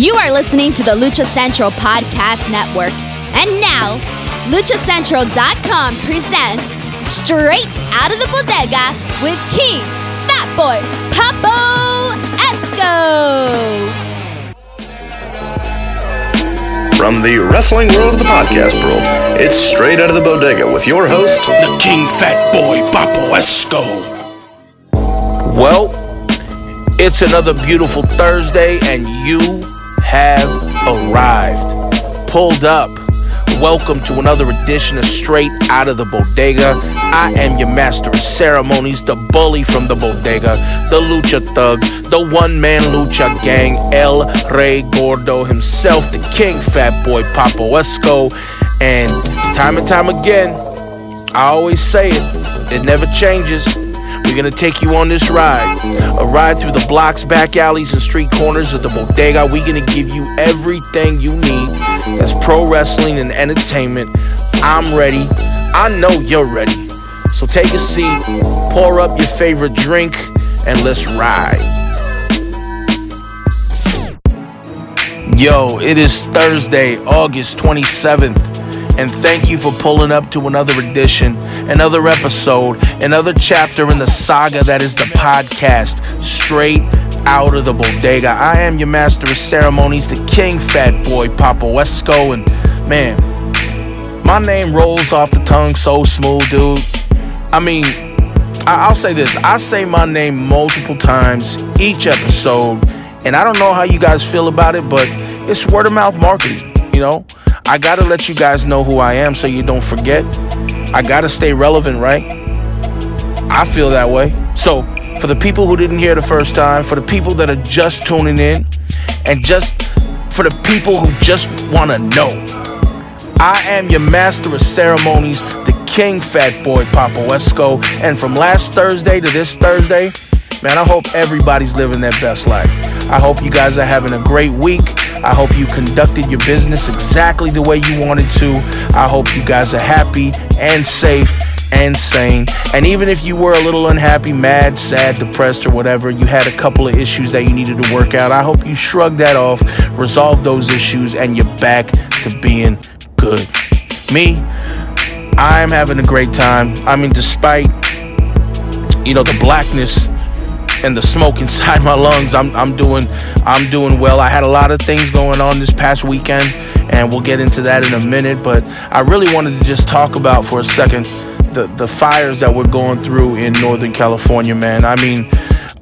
You are listening to the Lucha Central Podcast Network. And now, LuchaCentral.com presents Straight Out of the Bodega with King Fat Boy Papo Esco. From the wrestling world to the podcast world, it's Straight Out of the Bodega with your host, the King Fat Boy Papo Esco. Well, it's another beautiful Thursday, and you have arrived. Pulled up. Welcome to another edition of Straight Out of the Bodega. I am your master of ceremonies, the bully from the bodega, the lucha thug, the one man lucha gang, El Rey Gordo himself, the king fat boy Papo Esco. And time and time again, I always say it, it never changes. We're gonna take you on this ride. A ride through the blocks, back alleys, and street corners of the bodega. We're gonna give you everything you need that's pro wrestling and entertainment. I'm ready. I know you're ready. So take a seat, pour up your favorite drink, and let's ride. Yo, it is Thursday, August 27th and thank you for pulling up to another edition, another episode, another chapter in the saga that is the podcast, straight out of the bodega. I am your master of ceremonies, the king fat boy, Papo Esco, and man, my name rolls off the tongue so smooth, dude. I mean, I'll say this. I say my name multiple times each episode, and I don't know how you guys feel about it, but it's word of mouth marketing, you know? I gotta let you guys know who I am so you don't forget. I gotta stay relevant, right? I feel that way. So, for the people who didn't hear the first time, for the people that are just tuning in, and just for the people who just wanna know, I am your master of ceremonies, the King Fat Boy Papo Esco. And from last Thursday to this Thursday, man, I hope everybody's living their best life. I hope you guys are having a great week. I hope you conducted your business exactly the way you wanted to. I hope you guys are happy and safe and sane. And even if you were a little unhappy, mad, sad, depressed, or whatever, you had a couple of issues that you needed to work out, I hope you shrugged that off, resolved those issues, and you're back to being good. Me, I'm having a great time. I mean, despite, you know, the blackness and the smoke inside my lungs. I'm I'm doing I'm doing well. I had a lot of things going on this past weekend and we'll get into that in a minute, but I really wanted to just talk about for a second the the fires that we're going through in Northern California, man. I mean,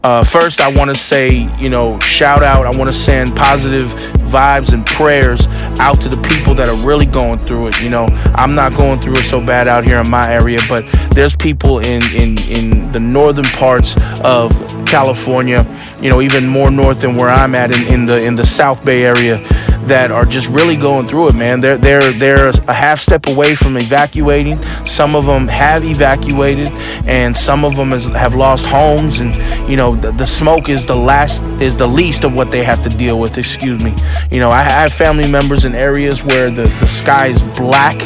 uh, first, I want to say, you know, shout out. I want to send positive vibes and prayers out to the people that are really going through it. You know, I'm not going through it so bad out here in my area, but there's people in in in the northern parts of California. You know, even more north than where I'm at in, in the in the South Bay area that are just really going through it, man. They're they're they're a half step away from evacuating. Some of them have evacuated, and some of them has, have lost homes. And you know, the, the, smoke is the last is the least of what they have to deal with. Excuse me. You know, I, I have family members in areas where the the sky is black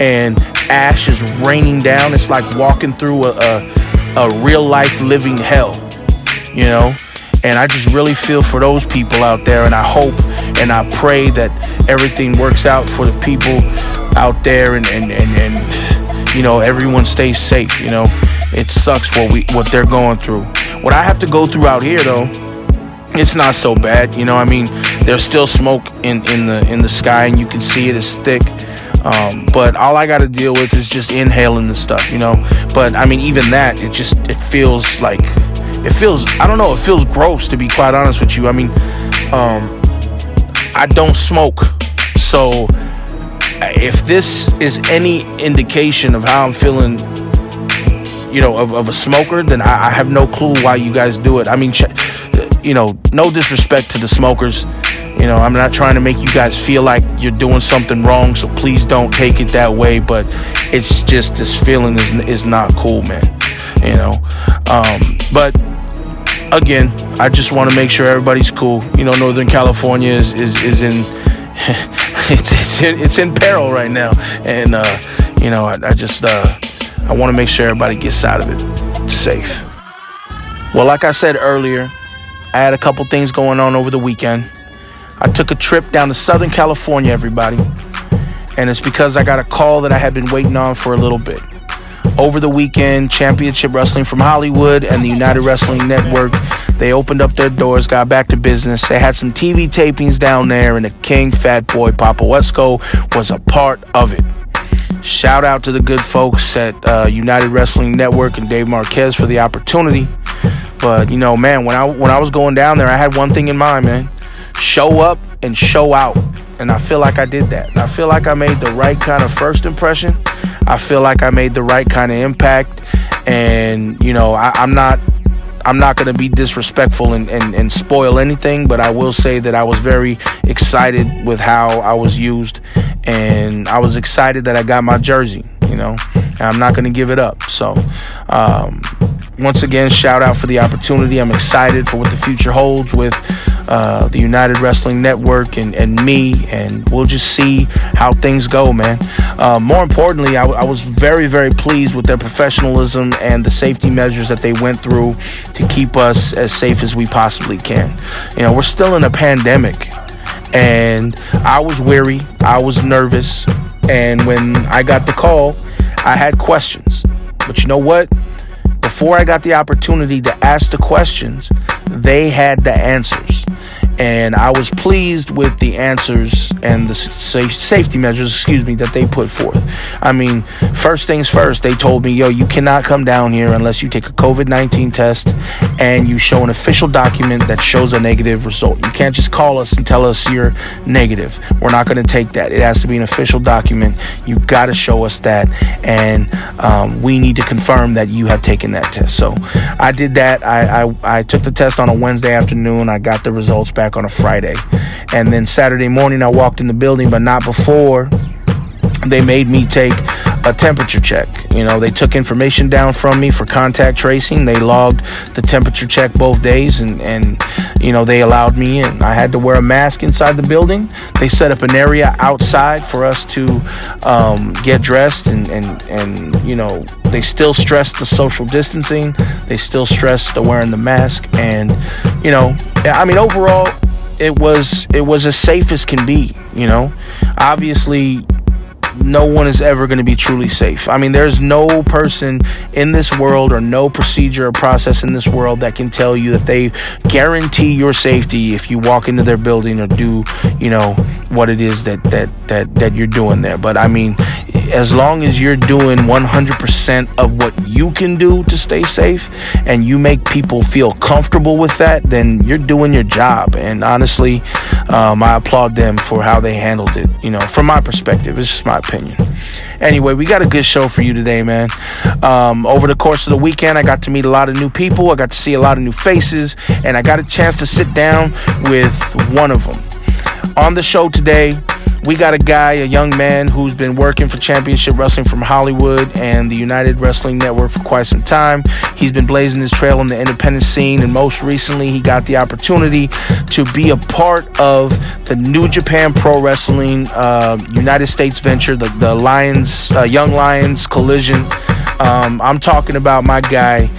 and ash is raining down. It's like walking through a, a, a real life living hell. You know. And I just really feel for those people out there, and I hope and I pray that everything works out for the people out there and, and, and, and you know everyone stays safe you know. It sucks what we what they're going through. What i have to go through out here though it's not so bad you know i mean? There's still smoke in in the in the sky and you can see it is thick. Um, but all i got to deal with is just inhaling the stuff you know? But i mean even that it just it feels like it feels i don't know it feels gross to be quite honest with you. I mean um, I don't smoke. So if this is any indication of how I'm feeling, you know, of, of a smoker, then I, I, have no clue why you guys do it. I mean, you know, no disrespect to the smokers. You know, I'm not trying to make you guys feel like you're doing something wrong, so please don't take it that way. But it's just this feeling is is not cool, man. You know, um, but again, I just want to make sure everybody's cool. You know, Northern California is is, is in it's it's in it's in peril right now, and uh, you know, I, I just uh, I want to make sure everybody gets out of it safe. Well, like I said earlier, I had a couple things going on over the weekend. I took a trip down to Southern California, everybody. And it's because I got a call that I had been waiting on for a little bit. Over the weekend, Championship Wrestling from Hollywood and the United Wrestling Network, they opened up their doors, got back to business. They had some TV tapings down there, and the King Fat Boy Papo Esco was a part of it. Shout out to the good folks at uh, United Wrestling Network and Dave Marquez for the opportunity. But you know, man, when I when I was going down there, I had one thing in mind, man: show up and show out. And I feel like I did that. I feel like I made the right kind of first impression. I feel like I made the right kind of impact. And you know, I, I'm not I'm not to be disrespectful and, and, and, spoil anything, but I will say that I was very excited with how I was used, and I was excited that I got my jersey. You know, and I'm not to give it up. So, um, once again, shout out for the opportunity. I'm excited for what the future holds with uh, the United Wrestling Network and, and me, and we'll just see how things go, man. Uh, more importantly, I, I was very, very pleased with their professionalism and the safety measures that they went through to keep us as safe as we possibly can. You know, we're still in a pandemic, and I was weary, I was nervous, and when I got the call, I had questions. But you know what? Before I got the opportunity to ask the questions, they had the answers and I was pleased with the answers and the safety measures, excuse me, that they put forth. I mean, first things first, they told me, yo, you cannot come down here unless you take a COVID 19 test and you show an official document that shows a negative result. You can't just call us and tell us you're negative. We're not going to take that. It has to be an official document. You got to show us that, and um, we need to confirm that you have taken that test. So I did that. I, I, I took the test on a Wednesday afternoon. I got the results back on a Friday. And then Saturday morning, I walked in the building, but not before they made me take a temperature check. You know, they took information down from me for contact tracing. They logged the temperature check both days and, and you know, they allowed me in. I had to wear a mask inside the building. They set up an area outside for us to um, get dressed and, and, and, you know, they still stressed the social distancing. They still stressed the wearing the mask. And, you know, I mean, overall, it was it was as safe as can be you know obviously no one is ever going to be truly safe. I mean, there's no person in this world or no procedure or process in this world that can tell you that they guarantee your safety if you walk into their building or do, you know, what it is that that that that you're doing there. But I mean, as long as you're doing 100% of what you can do to stay safe and you make people feel comfortable with that, then you're doing your job. And honestly, um, I applaud them for how they handled it. You know, from my perspective, it's my opinion. Anyway, we got a good show for you today, man. Um, over the course of the weekend, I got to meet a lot of new people. I got to see a lot of new faces, and I got a chance to sit down with one of them. On the show today, we got a guy, a young man who's been working for Championship Wrestling from Hollywood and the United Wrestling Network for quite some time. He's been blazing his trail in the independent scene, and most recently, he got the opportunity to be a part of the New Japan Pro Wrestling uh, United States venture, the, the Lions, uh, Young Lions Collision. Um, I'm talking about my guy,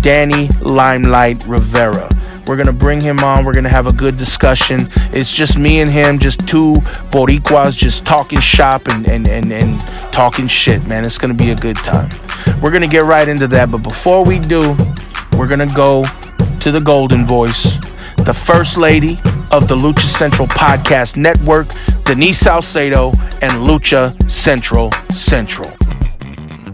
Danny Limelight Rivera. We're gonna bring him on. We're gonna have a good discussion. It's just me and him, just two Boricuas, just talking shop and and and, and talking shit, man. It's gonna be a good time. We're gonna get right into that, but before we do, we're gonna go to the Golden Voice, the first lady of the Lucha Central Podcast Network, Denise Salcedo, and Lucha Central Central.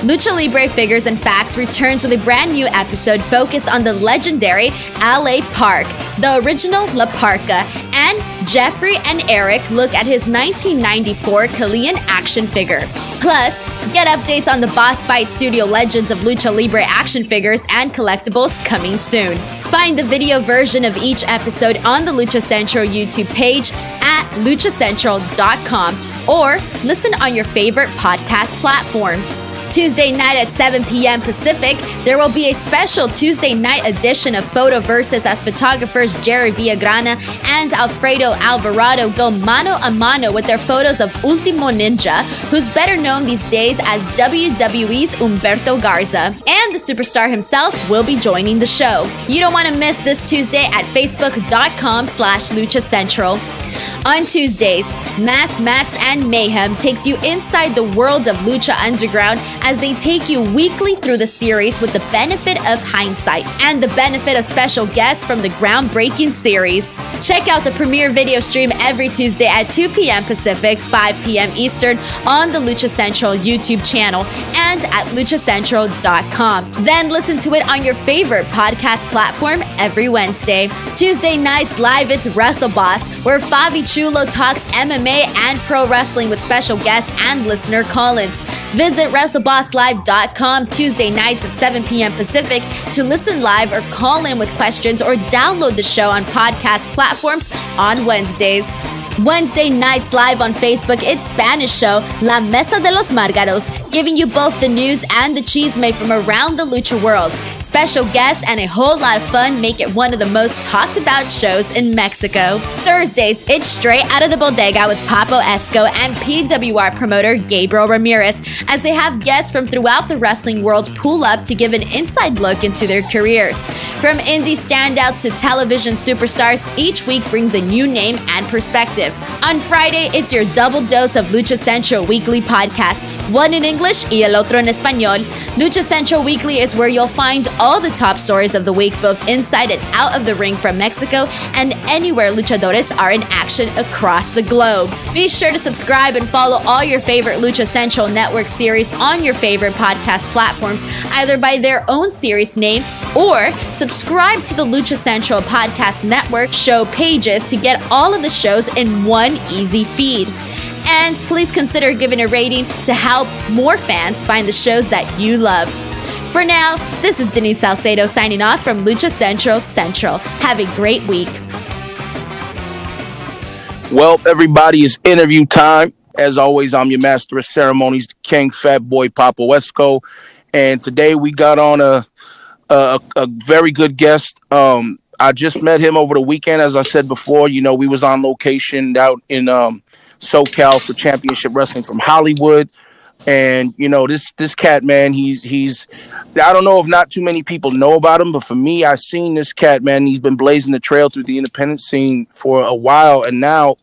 Lucha Libre Figures and Facts returns with a brand new episode focused on the legendary LA Park, the original La Parka, and Jeffrey and Eric look at his 1994 Kalian action figure. Plus, get updates on the Boss Fight Studio Legends of Lucha Libre action figures and collectibles coming soon. Find the video version of each episode on the Lucha Central YouTube page at luchacentral.com or listen on your favorite podcast platform. Tuesday night at 7 p.m. Pacific, there will be a special Tuesday night edition of Photo Versus as photographers Jerry Villagrana and Alfredo Alvarado go mano a mano with their photos of Ultimo Ninja, who's better known these days as WWE's Humberto Garza. And the superstar himself will be joining the show. You don't want to miss this Tuesday at facebook.com slash lucha central. On Tuesdays, Mass Mats and Mayhem takes you inside the world of Lucha Underground as they take you weekly through the series with the benefit of hindsight and the benefit of special guests from the groundbreaking series. Check out the premiere video stream every Tuesday at 2 p.m. Pacific, 5 p.m. Eastern on the Lucha Central YouTube channel and at luchacentral.com. Then listen to it on your favorite podcast platform every Wednesday. Tuesday nights live, it's Wrestle Boss, where Fabi Chulo talks MMA and pro wrestling with special guests and listener call-ins. Visit WrestleBossLive.com Tuesday nights at 7 p.m. Pacific to listen live or call in with questions or download the show on podcast platforms on Wednesdays. Wednesday nights live on Facebook, it's Spanish show La Mesa de los Margaros, giving you both the news and the cheese made from around the lucha world. Special guests and a whole lot of fun make it one of the most talked about shows in Mexico. Thursdays, it's straight out of the bodega with Papo Esco and PWR promoter Gabriel Ramirez, as they have guests from throughout the wrestling world pull up to give an inside look into their careers. From indie standouts to television superstars, each week brings a new name and perspective. On Friday, it's your double dose of Lucha Central Weekly podcast, one in English y el otro en español. Lucha Central Weekly is where you'll find all the top stories of the week, both inside and out of the ring from Mexico and anywhere luchadores are in action across the globe. Be sure to subscribe and follow all your favorite Lucha Central Network series on your favorite podcast platforms, either by their own series name or subscribe to the Lucha Central Podcast Network show pages to get all of the shows in one easy feed. And please consider giving a rating to help more fans find the shows that you love. For now, this is Denise Salcedo signing off from Lucha Central Central. Have a great week. Well, everybody, it's interview time. As always, I'm your master of ceremonies, King Fat Boy Papo Esco. And today we got on a a, a very good guest. Um, I just met him over the weekend, as I said before. You know, we was on location out in um, SoCal for Championship Wrestling from Hollywood, and you know this this cat man, he's he's. I don't know if not too many people know about him, but for me, I've seen this cat man. He's been blazing the trail through the independent scene for a while, and now,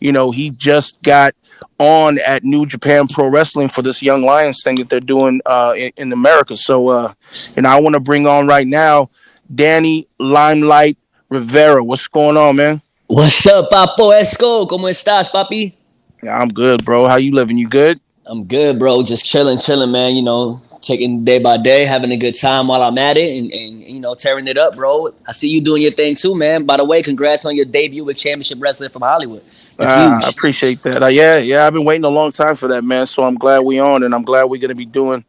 you know, he just got on at New Japan Pro Wrestling for this Young Lions thing that they're doing uh, in, in America. So, uh, and I want to bring on right now Danny Limelight Rivera. What's going on, man? What's up, Papo Esco? ¿Cómo estás, papi? I'm good, bro. How you living? You good? I'm good, bro. Just chilling, chilling, man. You know, taking day by day, having a good time while I'm at it, and, and you know, tearing it up, bro. I see you doing your thing too, man. By the way, congrats on your debut with Championship Wrestling from Hollywood. Uh, I appreciate that. Uh, yeah, yeah, I've been waiting a long time for that, man. So I'm glad we on, and I'm glad we're gonna be doing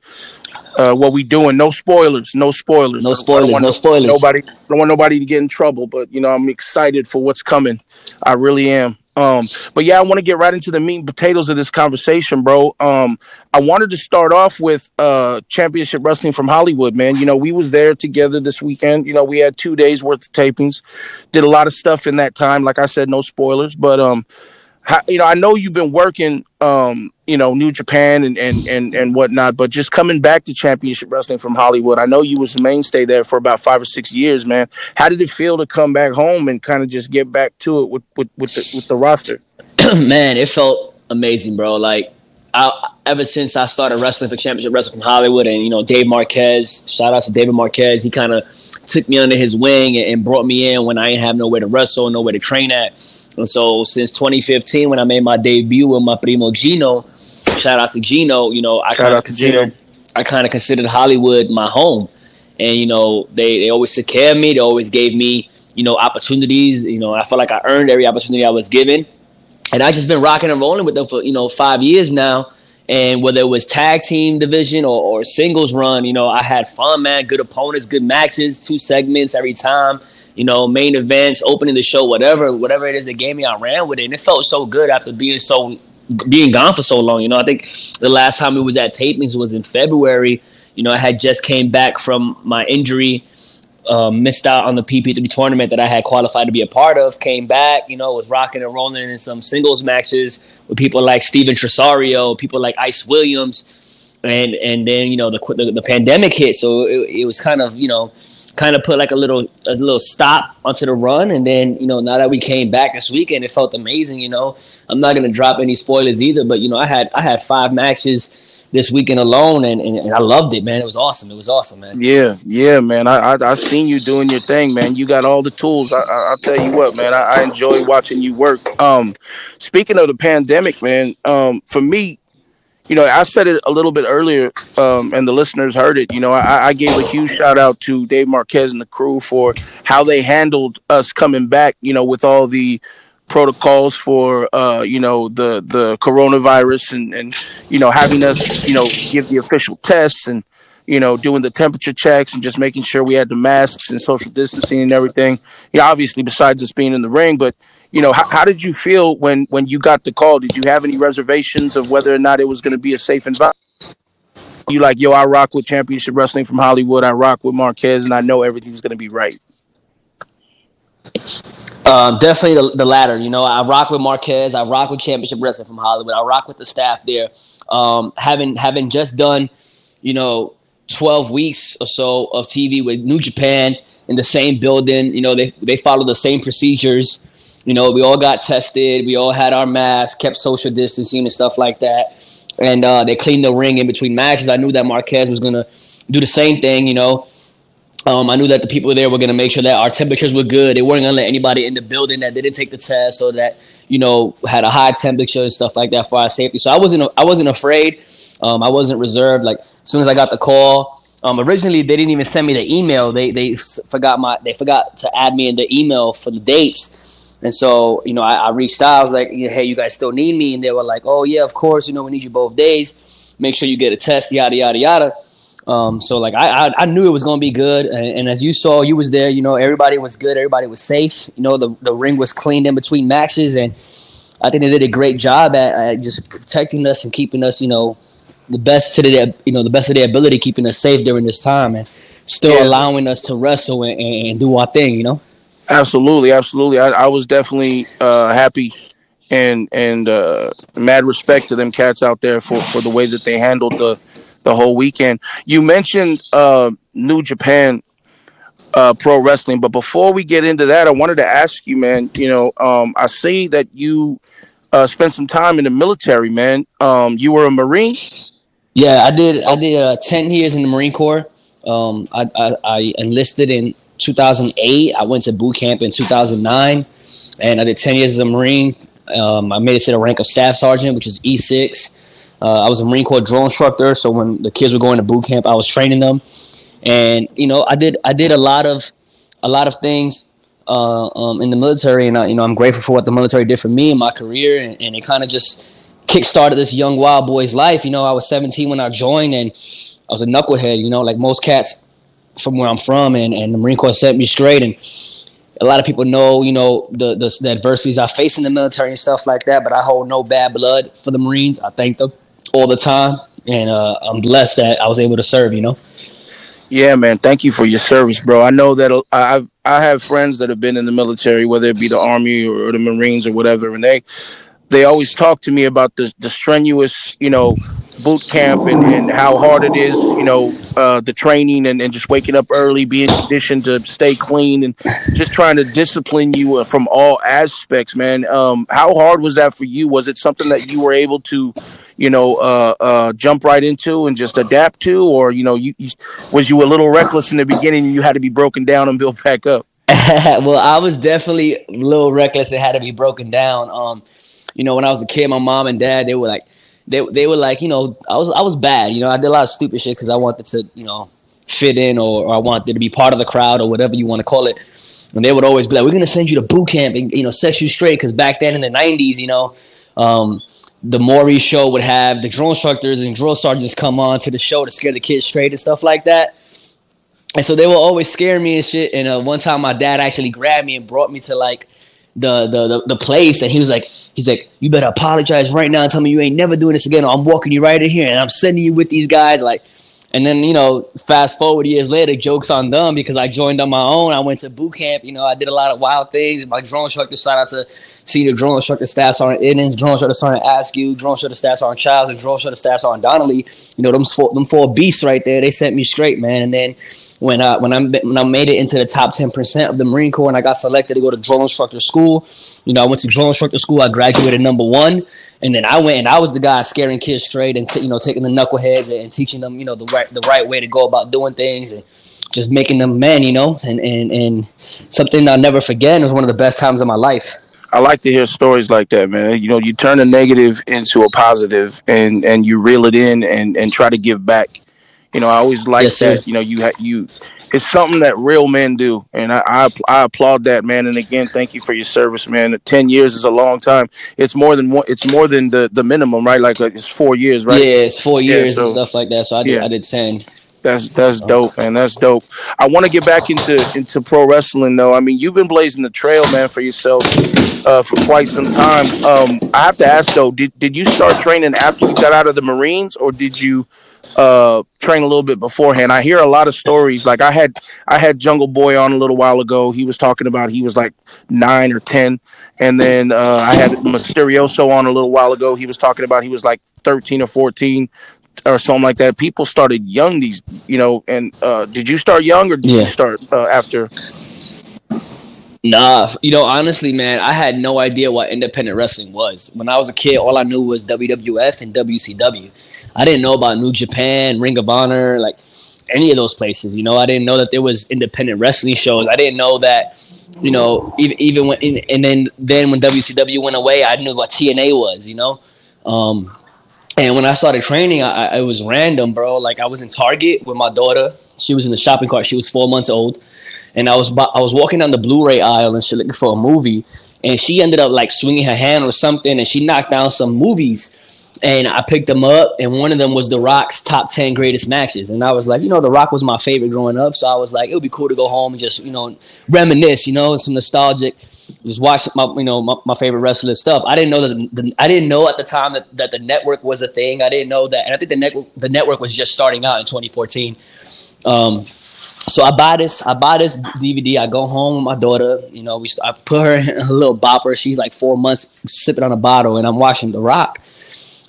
uh, what we doing. No spoilers, no spoilers, no spoilers, no spoilers. Nobody, don't want nobody to get in trouble. But you know, I'm excited for what's coming. I really am. Um, but yeah, I want to get right into the meat and potatoes of this conversation, bro. Um, I wanted to start off with uh championship wrestling from Hollywood, man. You know, we was there together this weekend. You know, we had two days worth of tapings, did a lot of stuff in that time. Like I said, no spoilers, but um, how, you know, I know you've been working, um, you know, New Japan and, and, and, and whatnot, but just coming back to Championship Wrestling from Hollywood, I know you was the mainstay there for about five or six years, man. How did it feel to come back home and kind of just get back to it with, with, with the, with the roster? man, it felt amazing, bro. Like, I, ever since I started wrestling for Championship Wrestling from Hollywood, and you know Dave Marquez, shout out to David Marquez. He kind of took me under his wing and, brought me in when I didn't have nowhere to wrestle, nowhere to train at. And so since 2015, when I made my debut with my primo Gino, shout out to Gino, you know, I kind of considered I kind of considered Hollywood my home, and you know they they always took care of me. They always gave me you know opportunities. You know, I felt like I earned every opportunity I was given, and I just been rocking and rolling with them for you know five years now. And whether it was tag team division or, or singles run, you know, I had fun, man. Good opponents, good matches, two segments every time you know, main events, opening the show, whatever, whatever it is they gave me, I ran with it, and it felt so good after being so being gone for so long. You know, I think the last time we was at tapings was in February. You know, I had just came back from my injury, um, missed out on the PP3 tournament that I had qualified to be a part of. Came back, you know, was rocking and rolling in some singles matches with people like Steven Tresario, people like Ice Williams, and and then you know the the, the pandemic hit, so it, it was kind of you know kind of put like a little a little stop onto the run. And then you know now that we came back this weekend it felt amazing you know. I'm not to drop any spoilers either but you know i had i had five matches this weekend alone and, and, and i loved it man. It was awesome. It was awesome man. Yeah yeah man. I i, I seen you doing your thing man. You got all the tools. I, I tell you what man. I, I enjoy watching you work. Um speaking of the pandemic man um for me you know, I said it a little bit earlier, um, and the listeners heard it. You know, I, I, gave a huge shout out to Dave Marquez and the crew for how they handled us coming back. You know, with all the protocols for uh, you know the the coronavirus and and you know having us you know give the official tests and you know doing the temperature checks and just making sure we had the masks and social distancing and everything. Yeah, obviously besides us being in the ring, but you know, how, how, did you feel when when you got the call? Did you have any reservations of whether or not it was going to be a safe environment? You like, yo, I rock with Championship Wrestling from Hollywood. I rock with Marquez, and I know everything's going to be right. Um, definitely the, the latter. You know, I rock with Marquez. I rock with Championship Wrestling from Hollywood. I rock with the staff there. Um, having having just done, you know, twelve weeks or so of TV with New Japan in the same building. You know, they they follow the same procedures. You know, we all got tested. We all had our masks, kept social distancing and stuff like that. And uh, they cleaned the ring in between matches. I knew that Marquez was gonna do the same thing. You know, um, I knew that the people there were gonna make sure that our temperatures were good. They weren't gonna let anybody in the building that didn't take the test or that you know had a high temperature and stuff like that for our safety. So I wasn't I wasn't afraid. Um, I wasn't reserved. Like as soon as I got the call, um, originally they didn't even send me the email. They they forgot my they forgot to add me in the email for the dates. And so, you know, I, I reached out. I was like, "Hey, you guys still need me?" And they were like, "Oh yeah, of course. You know, we need you both days. Make sure you get a test. Yada yada yada." Um, so like I, I, I knew it was gonna be good, and, and, as you saw, you was there. You know, everybody was good. Everybody was safe. You know, the the ring was cleaned in between matches, and I think they did a great job at, at just protecting us and keeping us, you know, the best to their you know the best of their ability, keeping us safe during this time, and still yeah. allowing us to wrestle and, and do our thing. You know. Absolutely, absolutely. I, I was definitely uh, happy and and uh, mad respect to them cats out there for, for the way that they handled the the whole weekend. You mentioned uh, New Japan uh, Pro Wrestling, but before we get into that, I wanted to ask you, man. You know, um, I see that you uh, spent some time in the military, man. Um, you were a Marine. Yeah, I did. I did uh, ten years in the Marine Corps. Um, I, I, I enlisted in 2008. I went to boot camp in 2009, and I did 10 years as a Marine. Um, I made it to the rank of staff sergeant, which is E6. Uh, I was a Marine Corps drill instructor, so when the kids were going to boot camp, I was training them, and you know, I did I did a lot of a lot of things uh, um, in the military, and I, you know, I'm grateful for what the military did for me in my career, and, and it kind of just kick-started this young wild boy's life. You know, I was 17 when I joined, and I was a knucklehead. You know, like most cats from where I'm from, and, and the Marine Corps set me straight. And a lot of people know, you know, the, the, the adversities I face in the military and stuff like that. But I hold no bad blood for the Marines. I thank them all the time, and uh, I'm blessed that I was able to serve. You know. Yeah, man. Thank you for your service, bro. I know that I I have friends that have been in the military, whether it be the army or the Marines or whatever, and they they always talk to me about the the strenuous, you know, boot camp and, and how hard it is, you know, uh, the training and, and just waking up early, being conditioned to stay clean and just trying to discipline you uh, from all aspects, man. Um, how hard was that for you? Was it something that you were able to, you know, uh, uh, jump right into and just adapt to, or you know, you, you was you a little reckless in the beginning and you had to be broken down and built back up? well, I was definitely a little reckless It had to be broken down. Um, you know, when I was a kid, my mom and dad they were like they they were like, you know, I was I was bad. You know, I did a lot of stupid shit because I wanted to, you know, fit in or, or I wanted to be part of the crowd or whatever you want to call it. And they would always be like, "We're gonna send you to boot camp and you know set you straight." Because back then in the '90s, you know, um, the Maury show would have the drill instructors and drill sergeants come on to the show to scare the kids straight and stuff like that. And so they were always scare me and shit. And uh, one time, my dad actually grabbed me and brought me to like the, the the the place, and he was like, he's like, you better apologize right now and tell me you ain't never doing this again. Or I'm walking you right in here, and I'm sending you with these guys. Like, and then you know, fast forward years later, jokes on them because I joined on my own. I went to boot camp. You know, I did a lot of wild things. My drill instructor, shout out to senior drill instructor Staff Sergeant Innings, drill instructor Sergeant Askew, drill instructor Staff Sergeant Childs, and drill instructor Staff Sergeant Donnelly. You know, them four, them four beasts right there. They sent me straight, man. And then when I when I when I made it into the top ten percent of the Marine Corps and I got selected to go to drill instructor school, you know, I went to drill instructor school. I graduated number one. And then I went and I was the guy scaring kids straight and t- you know taking the knuckleheads and, and teaching them you know the right the right way to go about doing things and just making them men you know and and and something I'll never forget. It was one of the best times of my life. I like to hear stories like that, man. You know, you turn a negative into a positive, and and you reel it in and and try to give back. You know, I always like Yes, sir. that. You know, you ha- you. It's something that real men do, and I, I I applaud that, man. And again, thank you for your service, man. Ten years is a long time. It's more than one. It's more than the the minimum, right? Like, like it's four years, right? Yeah, it's four Yeah, years and stuff like that. So I did yeah. I did ten. That's that's dope, man. That's dope. I want to get back into into pro wrestling, though. I mean, you've been blazing the trail, man, for yourself uh, for quite some time. Um, I have to ask though, did did you start training after you got out of the Marines, or did you uh, train a little bit beforehand? I hear a lot of stories. Like I had I had Jungle Boy on a little while ago. He was talking about he was like nine or ten, and then uh, I had Mysterioso on a little while ago. He was talking about he was like thirteen or fourteen or something like that. People started young these, you know. And uh, did you start young or did you start uh, after? Nah, you know, honestly, man, I had no idea what independent wrestling was. When I was a kid, all I knew was WWF and WCW. I didn't know about New Japan, Ring of Honor, like any of those places. You know, I didn't know that there was independent wrestling shows. I didn't know that, you know, even even when and then then when WCW went away, I knew what TNA was. You know, um, and when I started training, I, I, it was random, bro. Like I was in Target with my daughter. She was in the shopping cart. She was four months old, and I was I was walking down the Blu-ray aisle and she looking for a movie, and she ended up like swinging her hand or something, and she knocked down some movies, and I picked them up, and one of them was The Rock's top ten greatest matches, and I was like, you know, The Rock was my favorite growing up, so I was like, it would be cool to go home and just you know reminisce, you know, some nostalgic, just watch my you know my, my favorite wrestler stuff. I didn't know that the, the, I didn't know at the time that, that the network was a thing. I didn't know that, and I think the network the network was just starting out in 2014. Um, so I buy this, I buy this DVD. I go home with my daughter. You know, we I put her in a little bopper. She's like four months sipping on a bottle, and I'm watching The Rock.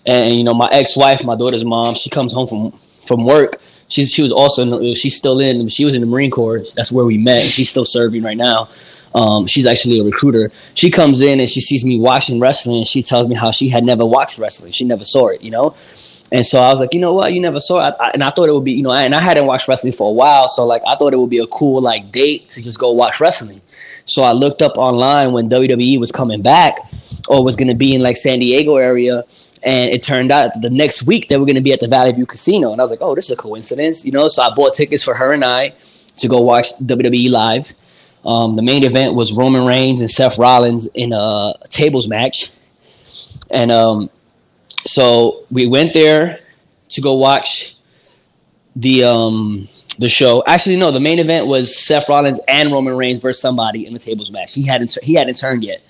And you know, my ex-wife, my daughter's mom, she comes home from from work. She's she was also in she's still in she was in the Marine Corps. That's where we met. She's still serving right now. Um, she's actually a recruiter. She comes in and she sees me watching wrestling, and she tells me how she had never watched wrestling. She never saw it, you know. And so I was like, you know what, you never saw it, I, I, and I thought it would be, you know, and I hadn't watched wrestling for a while, so like I thought it would be a cool like date to just go watch wrestling. So I looked up online when WWE was coming back, or was going to be in like San Diego area, and it turned out the next week they were going to be at the Valley View Casino, and I was like, oh, this is a coincidence, you know. So I bought tickets for her and I to go watch WWE live. Um, the main event was Roman Reigns and Seth Rollins in a tables match, and um, so we went there to go watch the um, the show. Actually, no, the main event was Seth Rollins and Roman Reigns versus somebody in the tables match. He hadn't he hadn't turned yet,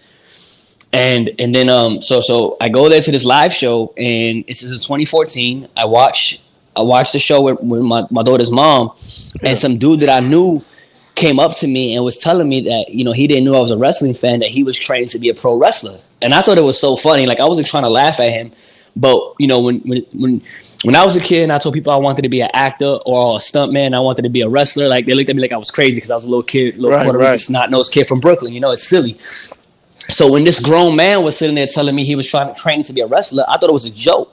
and and then um, so so I go there to this live show, and this is in 2014. I watch I watched the show with, with my, my daughter's mom, and some dude that I knew came up to me and was telling me that you know he didn't know I was a wrestling fan that he was trained to be a pro wrestler. And I thought it was so funny like I wasn't trying to laugh at him. But you know when when when when I was a kid and I told people I wanted to be an actor or a stuntman I wanted to be a wrestler like they looked at me like I was crazy because I was a little kid little Right, Puerto Rican right. snot nosed kid from Brooklyn you know it's silly. So when this grown man was sitting there telling me he was trying to train to be a wrestler I thought it was a joke.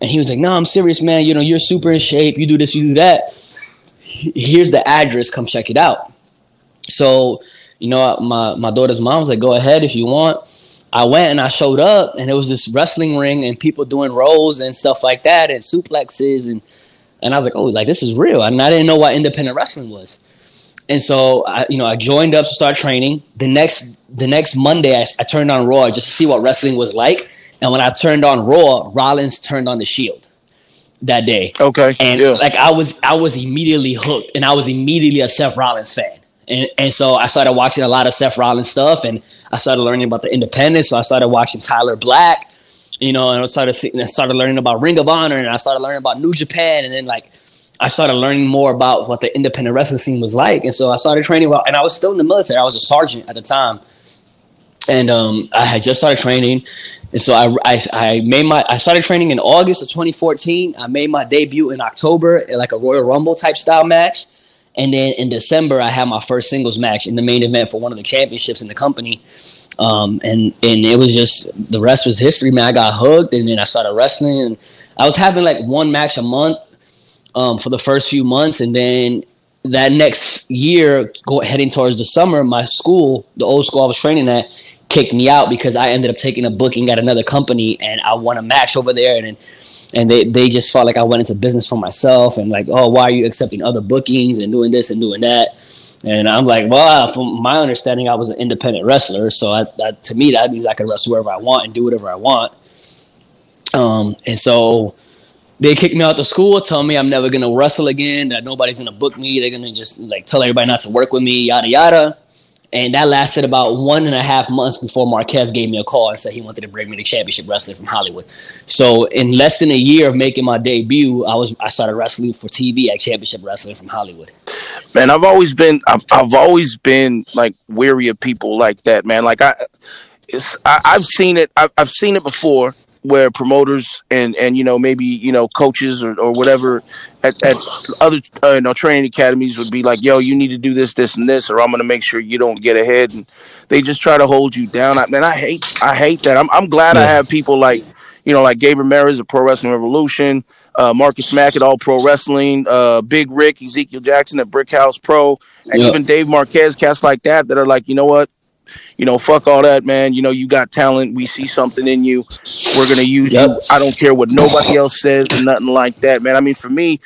And he was like no I'm serious man. You know you're super in shape. You do this you do that here's the address come check it out. So you know my, my daughter's mom was like go ahead if you want. I went and i showed up and it was this wrestling ring and people doing rolls and stuff like that and suplexes and and i was like oh like this is real. And i didn't know what independent wrestling was. And so I, you know, I joined up to start training. The next, the next Monday, I, I turned on Raw just to see what wrestling was like. And when I turned on Raw, Rollins turned on the Shield that day Okay. and yeah. like I was I was immediately hooked, and I was immediately a Seth Rollins fan. And, and so I started watching a lot of Seth Rollins stuff, and I started learning about the independence. So I started watching Tyler Black, you know, and I started seeing, I started learning about Ring of Honor, and I started learning about New Japan, and then like I started learning more about what the independent wrestling scene was like. And so I started training well, and I was still in the military. I was a sergeant at the time, and um, I had just started training. And so I, I, I made my I started training in August of 2014. I made my debut in October like a Royal Rumble type style match. And then in December, I had my first singles match in the main event for one of the championships in the company. Um, and and it was just the rest was history, man. I got hooked, and then I started wrestling. And I was having like one match a month um, for the first few months, and then that next year, go heading towards the summer, my school, the old school I was training at, kicked me out because I ended up taking a booking at another company and I won a match over there. And and they, they just felt like I went into business for myself and like oh why are you accepting other bookings and doing this and doing that? And I'm like well from my understanding I was an independent wrestler. So I, that, to me that means I can wrestle wherever I want and do whatever I want. Um and so they kicked me out of school, tell me I'm never gonna wrestle again, that nobody's gonna book me, they're gonna just like tell everybody not to work with me, yada yada. And that lasted about one and a half months before Marquez gave me a call and said he wanted to bring me to championship wrestling from Hollywood. So in less than a year of making my debut, I was I started wrestling for TV at Championship Wrestling from Hollywood. Man, I've always been I've, I've always been like weary of people like that, man. Like I, I, have seen it I've, I've seen it before where promoters and and you know maybe you know coaches or, or whatever at, at other uh, you know training academies would be like yo you need to do this this and this or i'm going to make sure you don't get ahead. And they just try to hold you down. I, man i hate i hate that. I'm, I'm glad yeah. i have people like you know like gabriel Ramirez of pro wrestling revolution. Uh, Marcus Mack at All Pro Wrestling, uh, Big Rick, Ezekiel Jackson at Brick House Pro, and yep. even Dave Marquez, cats like that that are like, you know what, you know, fuck all that, man. You know, you got talent. We see something in you. We're gonna use yep. you. I don't care what nobody else says or nothing like that, man. I mean, for me,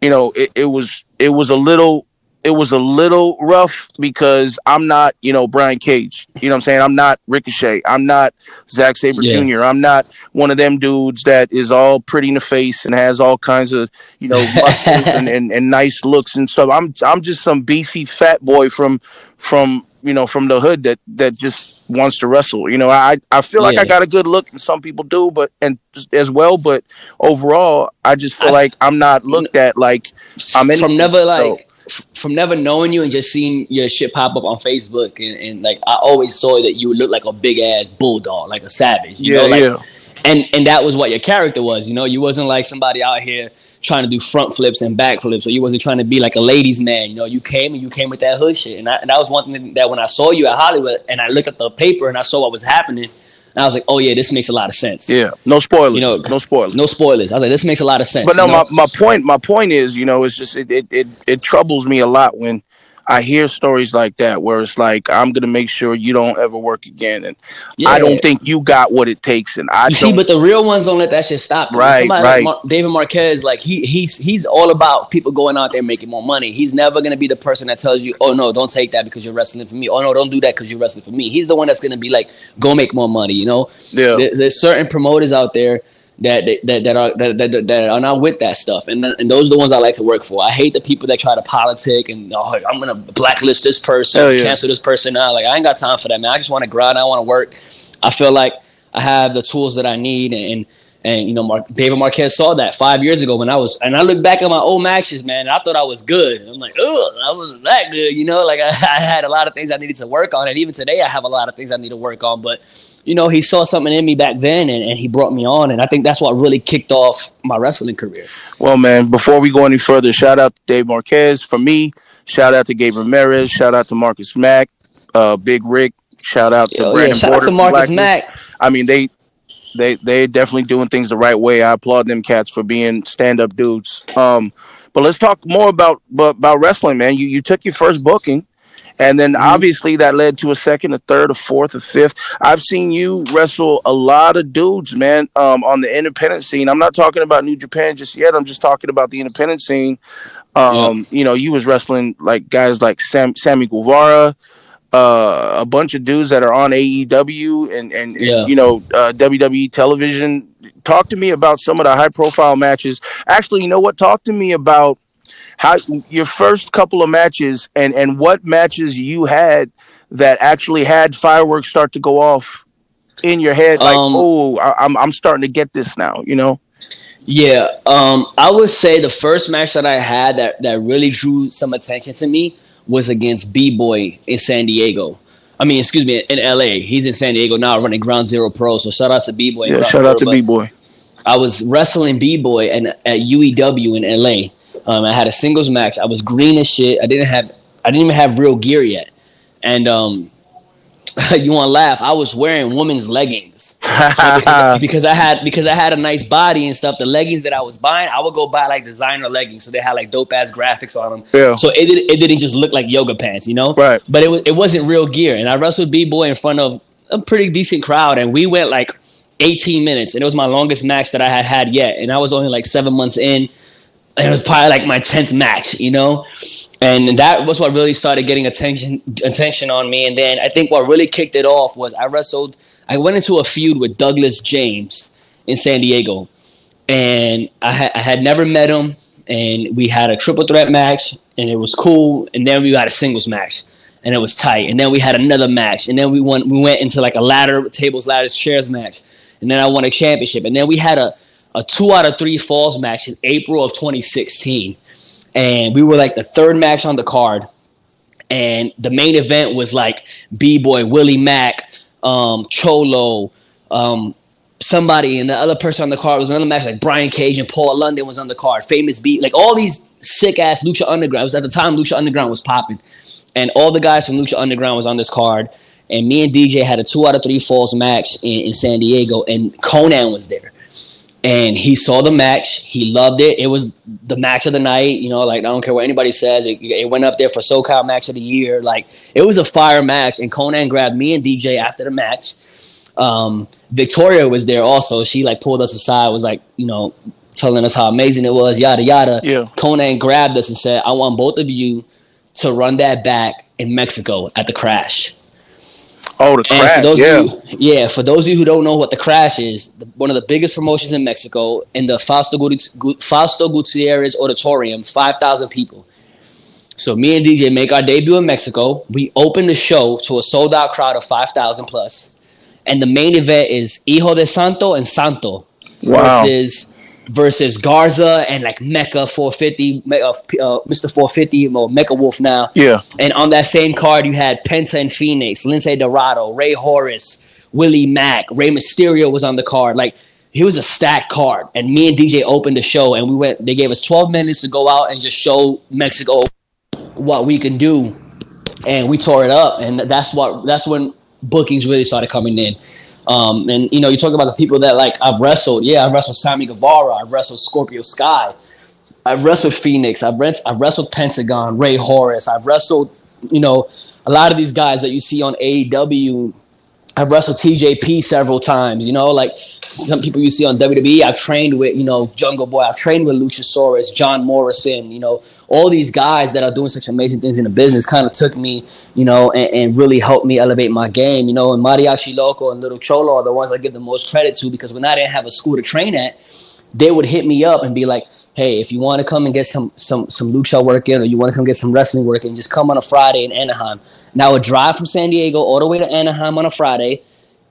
you know, it, it was it was a little it was a little rough because I'm not, you know, Brian Cage. You know what I'm saying? I'm not Ricochet. I'm not Zack Sabre yeah. Jr. I'm not one of them dudes that is all pretty in the face and has all kinds of, you know, muscles and, and, and nice looks and stuff. I'm I'm just some beefy fat boy from from you know, from the hood that that just wants to wrestle. You know, I I feel like yeah. I got a good look, and some people do, but and as well. But overall, I just feel I, like I'm not looked at like I'm in from never like from never knowing you and just seeing your shit pop up on Facebook and, and like I always saw that you would look like a big ass bulldog, like a savage. You yeah, know, like, yeah. And and that was what your character was. You know, you wasn't like somebody out here trying to do front flips and back flips, or you wasn't trying to be like a ladies' man. You know, you came and you came with that hood shit, and, I, and that was one thing that when I saw you at Hollywood and I looked at the paper and I saw what was happening. and I was like, oh yeah, this makes a lot of sense. Yeah, no spoilers. You know, no spoilers. No spoilers. I was like, this makes a lot of sense. But no, my, my point, my point is, you know, it's just it, it it it troubles me a lot when I hear stories like that where it's like I'm gonna make sure you don't ever work again, and yeah. I don't think you got what it takes. And I you see, but the real ones don't let that shit stop. Right, Somebody right. Like Mar- David Marquez, like he he's he's all about people going out there making more money. He's never gonna be the person that tells you, "Oh no, don't take that because you're wrestling for me." "Oh no, don't do that because you're wrestling for me." He's the one that's gonna be like, "Go make more money." You know, yeah. There, there's certain promoters out there that that, that are that, that, that are not with that stuff, and and those are the ones I like to work for. I hate the people that try to politic and oh, I'm gonna blacklist this person, yeah. cancel this person out. Like I ain't got time for that, man. I just want to grind. I want to work. I feel like I have the tools that I need, and and you know, Mark, David Marquez saw that five years ago when I was, and I look back at my old matches, man. I thought I was good. I'm like, oh, I wasn't that good, you know. Like I, I, had a lot of things I needed to work on, and even today I have a lot of things I need to work on. But you know, he saw something in me back then, and, and he brought me on, and I think that's what really kicked off my wrestling career. Well, man, before we go any further, shout out to Dave Marquez for me. Shout out to Gabe Ramirez. Shout out to Marcus Mack, uh, Big Rick. Shout out to Yo, Brandon yeah, shout Porter out to Marcus Mack. I mean, they they they definitely doing things the right way. I applaud them cats for being stand up dudes. Um, but let's talk more about about wrestling, man. You you took your first booking, and then mm-hmm. obviously that led to a second, a third, a fourth, a fifth. I've seen you wrestle a lot of dudes, man, um, on the independent scene. I'm not talking about New Japan just yet. I'm just talking about the independent scene. Um, yeah. You know, you was wrestling like guys like Sam, Sammy Guevara uh, a bunch of dudes that are on AEW and and, yeah. and you know uh, WWE television. Talk to me about some of the high profile matches. Actually, you know what? Talk to me about how your first couple of matches and and what matches you had that actually had fireworks start to go off in your head like Um, oh I, I'm I'm starting to get this now you know Yeah, um, I would say the first match that I had that, that really drew some attention to me was against B Boy in San Diego. I mean, excuse me, in LA. He's in San Diego now running Ground Zero Pro. So shout out to B Boy. yeah shout out to B boy I was wrestling B Boy and at UEW in LA. Um, I had a singles match. I was green as shit. I didn't have I didn't even have real gear yet. And um, you want to laugh? I was wearing women's leggings because, because I had because I had a nice body and stuff. The leggings that I was buying, I would go buy like designer leggings, so they had like dope ass graphics on them. Yeah. So it did, it didn't just look like yoga pants, you know. Right. But it was it wasn't real gear, and I wrestled B boy in front of a pretty decent crowd, and we went like 18 minutes, and it was my longest match that I had had yet, and I was only like seven months in. It was probably like my tenth match, you know, and that was what really started getting attention attention on me. And then I think what really kicked it off was I wrestled. I went into a feud with Douglas James in San Diego, and I had I had never met him, and we had a triple threat match, and it was cool. And then we had a singles match, and it was tight. And then we had another match, and then we went we went into like a ladder tables, ladders, chairs match, and then I won a championship. And then we had a a two out of three falls match in April of 2016, and we were like the third match on the card. And the main event was like B Boy, Willie Mack, um, Cholo, um, somebody, and the other person on the card was another match like Brian Cage and Paul London was on the card. Famous B, like all these sick ass Lucha Underground. It was at the time Lucha Underground was popping, and all the guys from Lucha Underground was on this card. And me and DJ had a two out of three falls match in, in San Diego, and Konnan was there and he saw the match. He loved it. It was the match of the night. You know, like I don't care what anybody says. It, it went up there for SoCal Match of the Year. Like it was a fire match. And Konnan grabbed me and DJ after the match. Um, Victoria was there also. She like pulled us aside. Was like, you know, telling us how amazing it was. Yada yada. Yeah. Konnan grabbed us and said, "I want both of you to run that back in Mexico at the Crash." Oh the crash yeah you, yeah, for those of you who don't know what the Crash is, the, one of the biggest promotions in Mexico in the Fausto, Gut- Fausto Gutierrez Auditorium, five thousand people. So me and DJ make our debut in Mexico. We open the show to a sold out crowd of five thousand plus, and the main event is Hijo de Santo and Santo Wow. versus versus Garza and like Mecha 450, uh, uh, Mr. 450 or Mecha Wolf now. yeah And on that same card, you had Penta and Phoenix, Lince Dorado, Rey Horus, Willie Mack, Rey Mysterio was on the card. Like he was a stacked card. And me and DJ opened the show, and we went. They gave us 12 minutes to go out and just show Mexico what we can do, and we tore it up. And that's what that's when bookings really started coming in. Um, and you know, you talk about the people that like I've wrestled. Yeah, I've wrestled Sammy Guevara. I've wrestled Scorpio Sky. I've wrestled Phoenix. I've, I've wrestled Pentagon, Rey Horus. I've wrestled, you know, a lot of these guys that you see on AEW. I've wrestled TJP several times. You know, like some people you see on WWE. I've trained with, you know, Jungle Boy. I've trained with Luchasaurus, John Morrison. You know, all these guys that are doing such amazing things in the business kind of took me, you know, and, and really helped me elevate my game. You know, and Mariachi Loco and Little Cholo are the ones I give the most credit to because when I didn't have a school to train at, they would hit me up and be like, "Hey, if you want to come and get some some some lucha work in, or you want to come get some wrestling work in, just come on a Friday in Anaheim." And I would drive from San Diego all the way to Anaheim on a Friday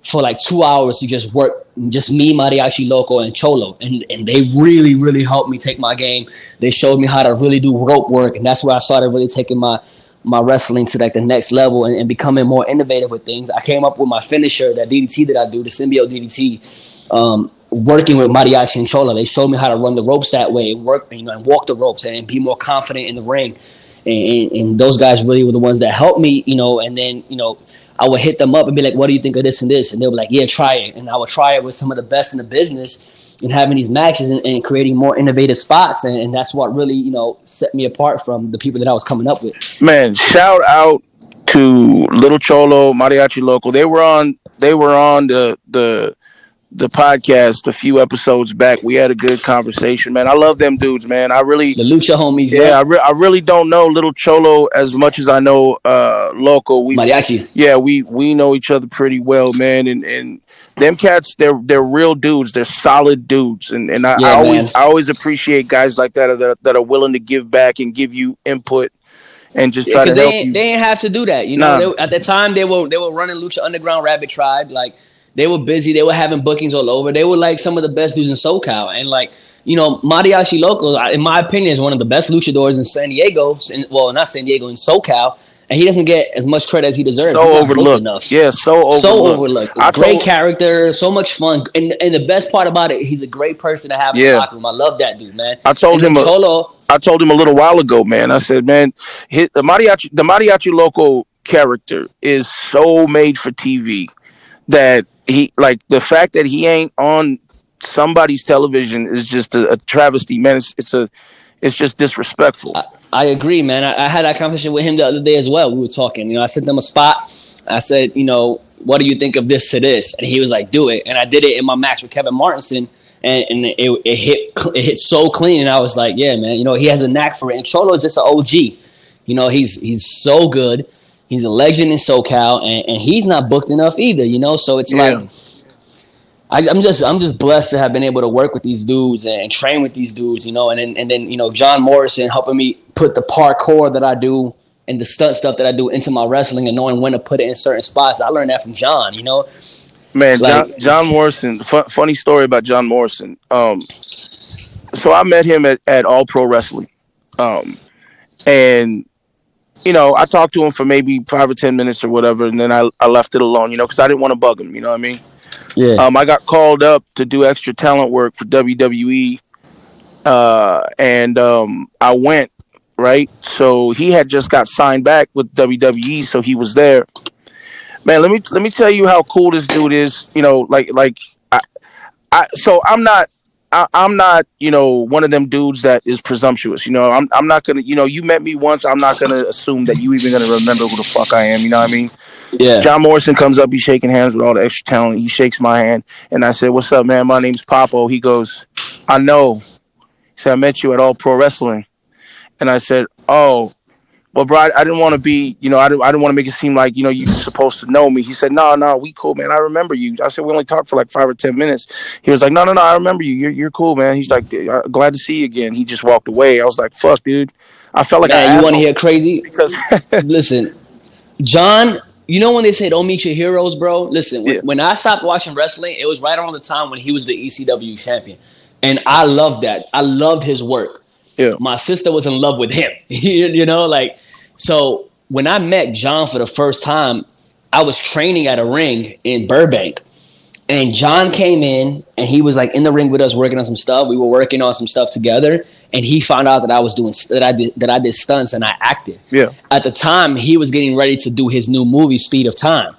for like two hours to just work, just me, Mariachi Loco, and Cholo, and and they really really helped me take my game. They showed me how to really do rope work, and that's where I started really taking my my wrestling to like the next level and, and becoming more innovative with things. I came up with my finisher, that DDT that I do, the symbiote DDT. Um, working with Mariachi and Cholo, they showed me how to run the ropes that way, and work, you know, and walk the ropes and be more confident in the ring. And, and, and those guys really were the ones that helped me, you know. And then, you know, I would hit them up and be like, "What do you think of this and this?" And they were like, "Yeah, try it." And I would try it with some of the best in the business, and having these matches and, and creating more innovative spots. And, and that's what really, you know, set me apart from the people that I was coming up with. man shout out to little cholo mariachi loco they were on they were on the the the podcast a few episodes back. We had a good conversation, man. I love them dudes, man. I really The Lucha homies. yeah, I, re- I really don't know Little Cholo as much as I know uh Loco. We Mariachi. yeah, we we know each other pretty well, man. And and them cats, they're they're real dudes. They're solid dudes, and and I, Yeah, I always man. I always appreciate guys like that that that are willing to give back and give you input and just try to they help ain't, you. they ain't have to do that. You know, Nah. they, at the time they were they were running Lucha Underground Rabbit Tribe. Like they were busy. They were having bookings all over. They were like some of the best dudes in SoCal. And like you know, Mariachi Loco, in my opinion, is one of the best luchadors in San Diego. In, well, not San Diego, in SoCal. And he doesn't get as much credit as he deserves. so overlooked. enough. Yeah, so overlooked. So overlooked. I great told- character, so much fun, and and the best part about it, he's a great person to have in the locker room. I love that dude, man. I told And him a- Cholo. I told him a little while ago, man. I said, man, hit the mariachi the mariachi loco character is so made for TV that he like the fact that he ain't on somebody's television is just a, a travesty, man. It's, it's a it's just disrespectful. I agree, man. I, I had that conversation with him the other day as well. We were talking. You know, I sent him a spot. I said, you know, what do you think of this to this? And he was like, do it. And I did it in my match with Kevin Martenson, and, and it, it hit it hit so clean. And I was like, yeah, man. You know, he has a knack for it. And Cholo is just an OG. You know, he's he's so good. He's a legend in SoCal, and, and he's not booked enough either. You know, so it's Yeah. like. I, I'm just I'm just blessed to have been able to work with these dudes and, train with these dudes, you know, and then and then you know John Morrison helping me put the parkour that I do and the stunt stuff that I do into my wrestling and knowing when to put it in certain spots. I learned that from John, you know. Man, Like- John, John Morrison. Fu- funny story about John Morrison. Um, so I met him at, at All Pro Wrestling, um, and you know I talked to him for maybe five or ten minutes or whatever, and then I, I left it alone, you know, because I didn't want to bug him. You know what I mean? Yeah. Um, I got called up to do extra talent work for WWE, uh, and um, I went right. So he had just got signed back with WWE, so he was there. Man, let me let me tell you how cool this dude is. You know, like like I, I so I'm not. I, I'm not, you know, one of them dudes that is presumptuous. You know, I'm, I'm not gonna, you know, you met me once. I'm not gonna assume that you even gonna remember who the fuck I am. You know what I mean? yeah. John Morrison comes up, he's shaking hands with all the extra talent. He shakes my hand, and I said, "What's up, man? My name's Papo." He goes, "I know." He said, "I met you at All Pro Wrestling," and I said, "Oh, well, bro, I, I didn't want to be, you know, I didn't, I didn't want to make it seem like, you know, you're supposed to know me." He said, "No, no, we cool, man. I remember you." I said, "We only talked for like five or ten minutes." He was like, "No, no, no, I remember you. You're, you're cool, man." He's like, "Uh, "Glad to see you again." He just walked away. I was like, "Fuck, dude." I felt like Man, you want to hear crazy? because Listen, John, you know when they say don't meet your heroes, bro? Listen, when, Yeah. when I stopped watching wrestling, it was right around the time when he was the ECW champion. And I loved that. I loved his work. Yeah. My sister was in love with him. you you know, like, so when I met John for the first time, I was training at a ring in Burbank. And John came in and he was like in the ring with us working on some stuff. We were working on some stuff together. And he found out that I was doing that I did that I did stunts and I acted yeah, at the time he was getting ready to do his new movie speed of time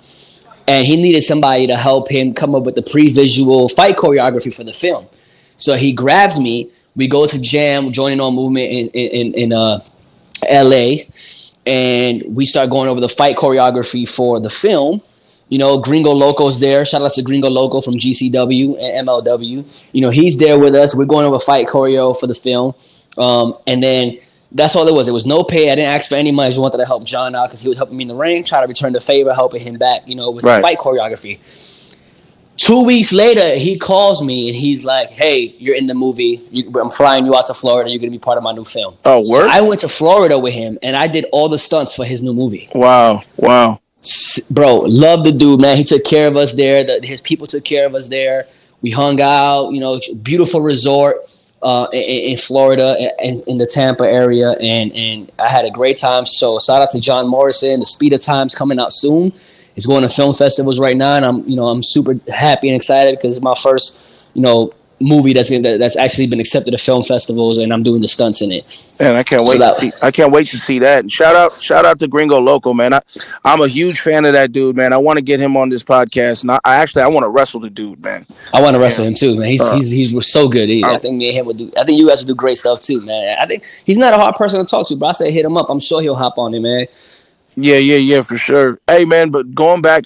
and he needed somebody to help him come up with the pre-visual fight choreography for the film so he grabs me we go to jam joining on movement in in, in uh, la and we start going over the fight choreography for the film you know, Gringo Loco's there. Shout out to Gringo Loco from GCW and MLW. You know, he's there with us. We're going over fight choreo for the film. Um, and then that's all it was. It was no pay. I didn't ask for any money. I just wanted to help John out because he was helping me in the ring, try to return the favor, helping him back. You know, it was Right. fight choreography. Two weeks later, he calls me and he's like, "Hey, you're in the movie. You, I'm flying you out to Florida. You're gonna be part of my new film." oh, So. I went to Florida with him and I did all the stunts for his new movie. wow, wow. Bro, love the dude, man. He took care of us there. The, his people took care of us there. We hung out, you know, beautiful resort uh, in, in Florida, in, in the Tampa area, and and I had a great time. So shout out to John Morrison. The Speed of Time's coming out soon. It's going to film festivals right now, and I'm you know I'm super happy and excited because it's my first you know movie that's gonna, that's actually been accepted to film festivals, and I'm doing the stunts in it. And I can't So wait that- to see. I can't wait to see that. And shout out, shout out to Gringo Loco, man. I, I'm a huge fan of that dude, man. I want to get him on this podcast, and I, I actually I want to wrestle the dude, man. I want to wrestle him too, man. He's Uh, he's he's so good. He, I uh, think me and him would do. I think you guys would do great stuff too, man. I think he's not a hard person to talk to, but I say hit him up. I'm sure he'll hop on it, man. Yeah, yeah, yeah, for sure. Hey, man, but going back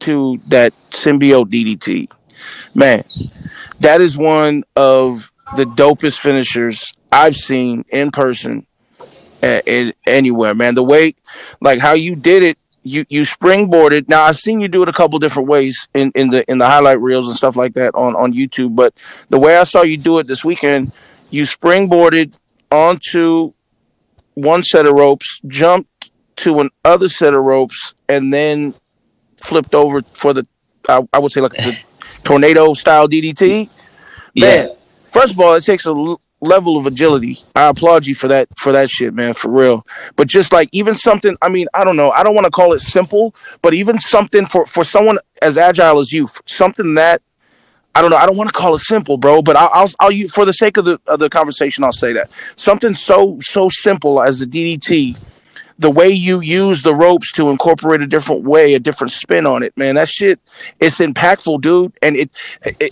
to that symbiote DDT, man, that is one of the dopest finishers I've seen in person a- a- anywhere, man. The way, like how you did it, you you springboarded. Now I've seen you do it a couple different ways in, in the in the highlight reels and stuff like that on on YouTube. But the way I saw you do it this weekend, you springboarded onto one set of ropes, jumped to another set of ropes, and then flipped over for the I, I would say like the tornado style DDT. Man, Yeah. first of all, it takes a l- level of agility. I applaud you for that for that shit, man, for real. But just like even something, I mean, I don't know, I don't want to call it simple, but even something for for someone as agile as you, something that I don't know, I don't want to call it simple, bro, but I'll I'll, I'll use, for the sake of the of the conversation, I'll say that something so so simple as the DDT. The way you use the ropes to incorporate a different way, a different spin on it, man, that shit, it's impactful, dude. And it,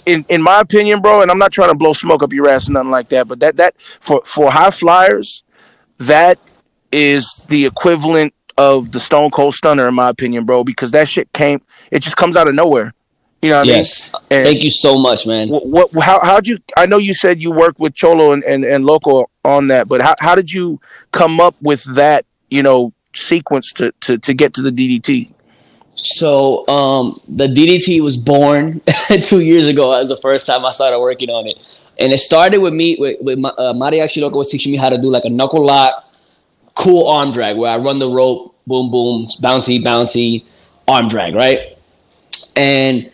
in in my opinion, bro, and I'm not trying to blow smoke up your ass or nothing like that, but that that for for high flyers, that is the equivalent of the Stone Cold Stunner, in my opinion, bro, because that shit came, it just comes out of nowhere. You know what Yes. I mean? And Thank you so much, man. What, what how how'd you? I know you said you worked with Cholo and and, and Loco on that, but how how did you come up with that? You know, sequence to to to get to the DDT. So um, the DDT was born two years ago. As the first time I started working on it, and it started with me with, with my, uh, Mariachi Loco was teaching me how to do like a knuckle lock, cool arm drag where I run the rope, boom boom, bouncy bouncy, arm drag, right? And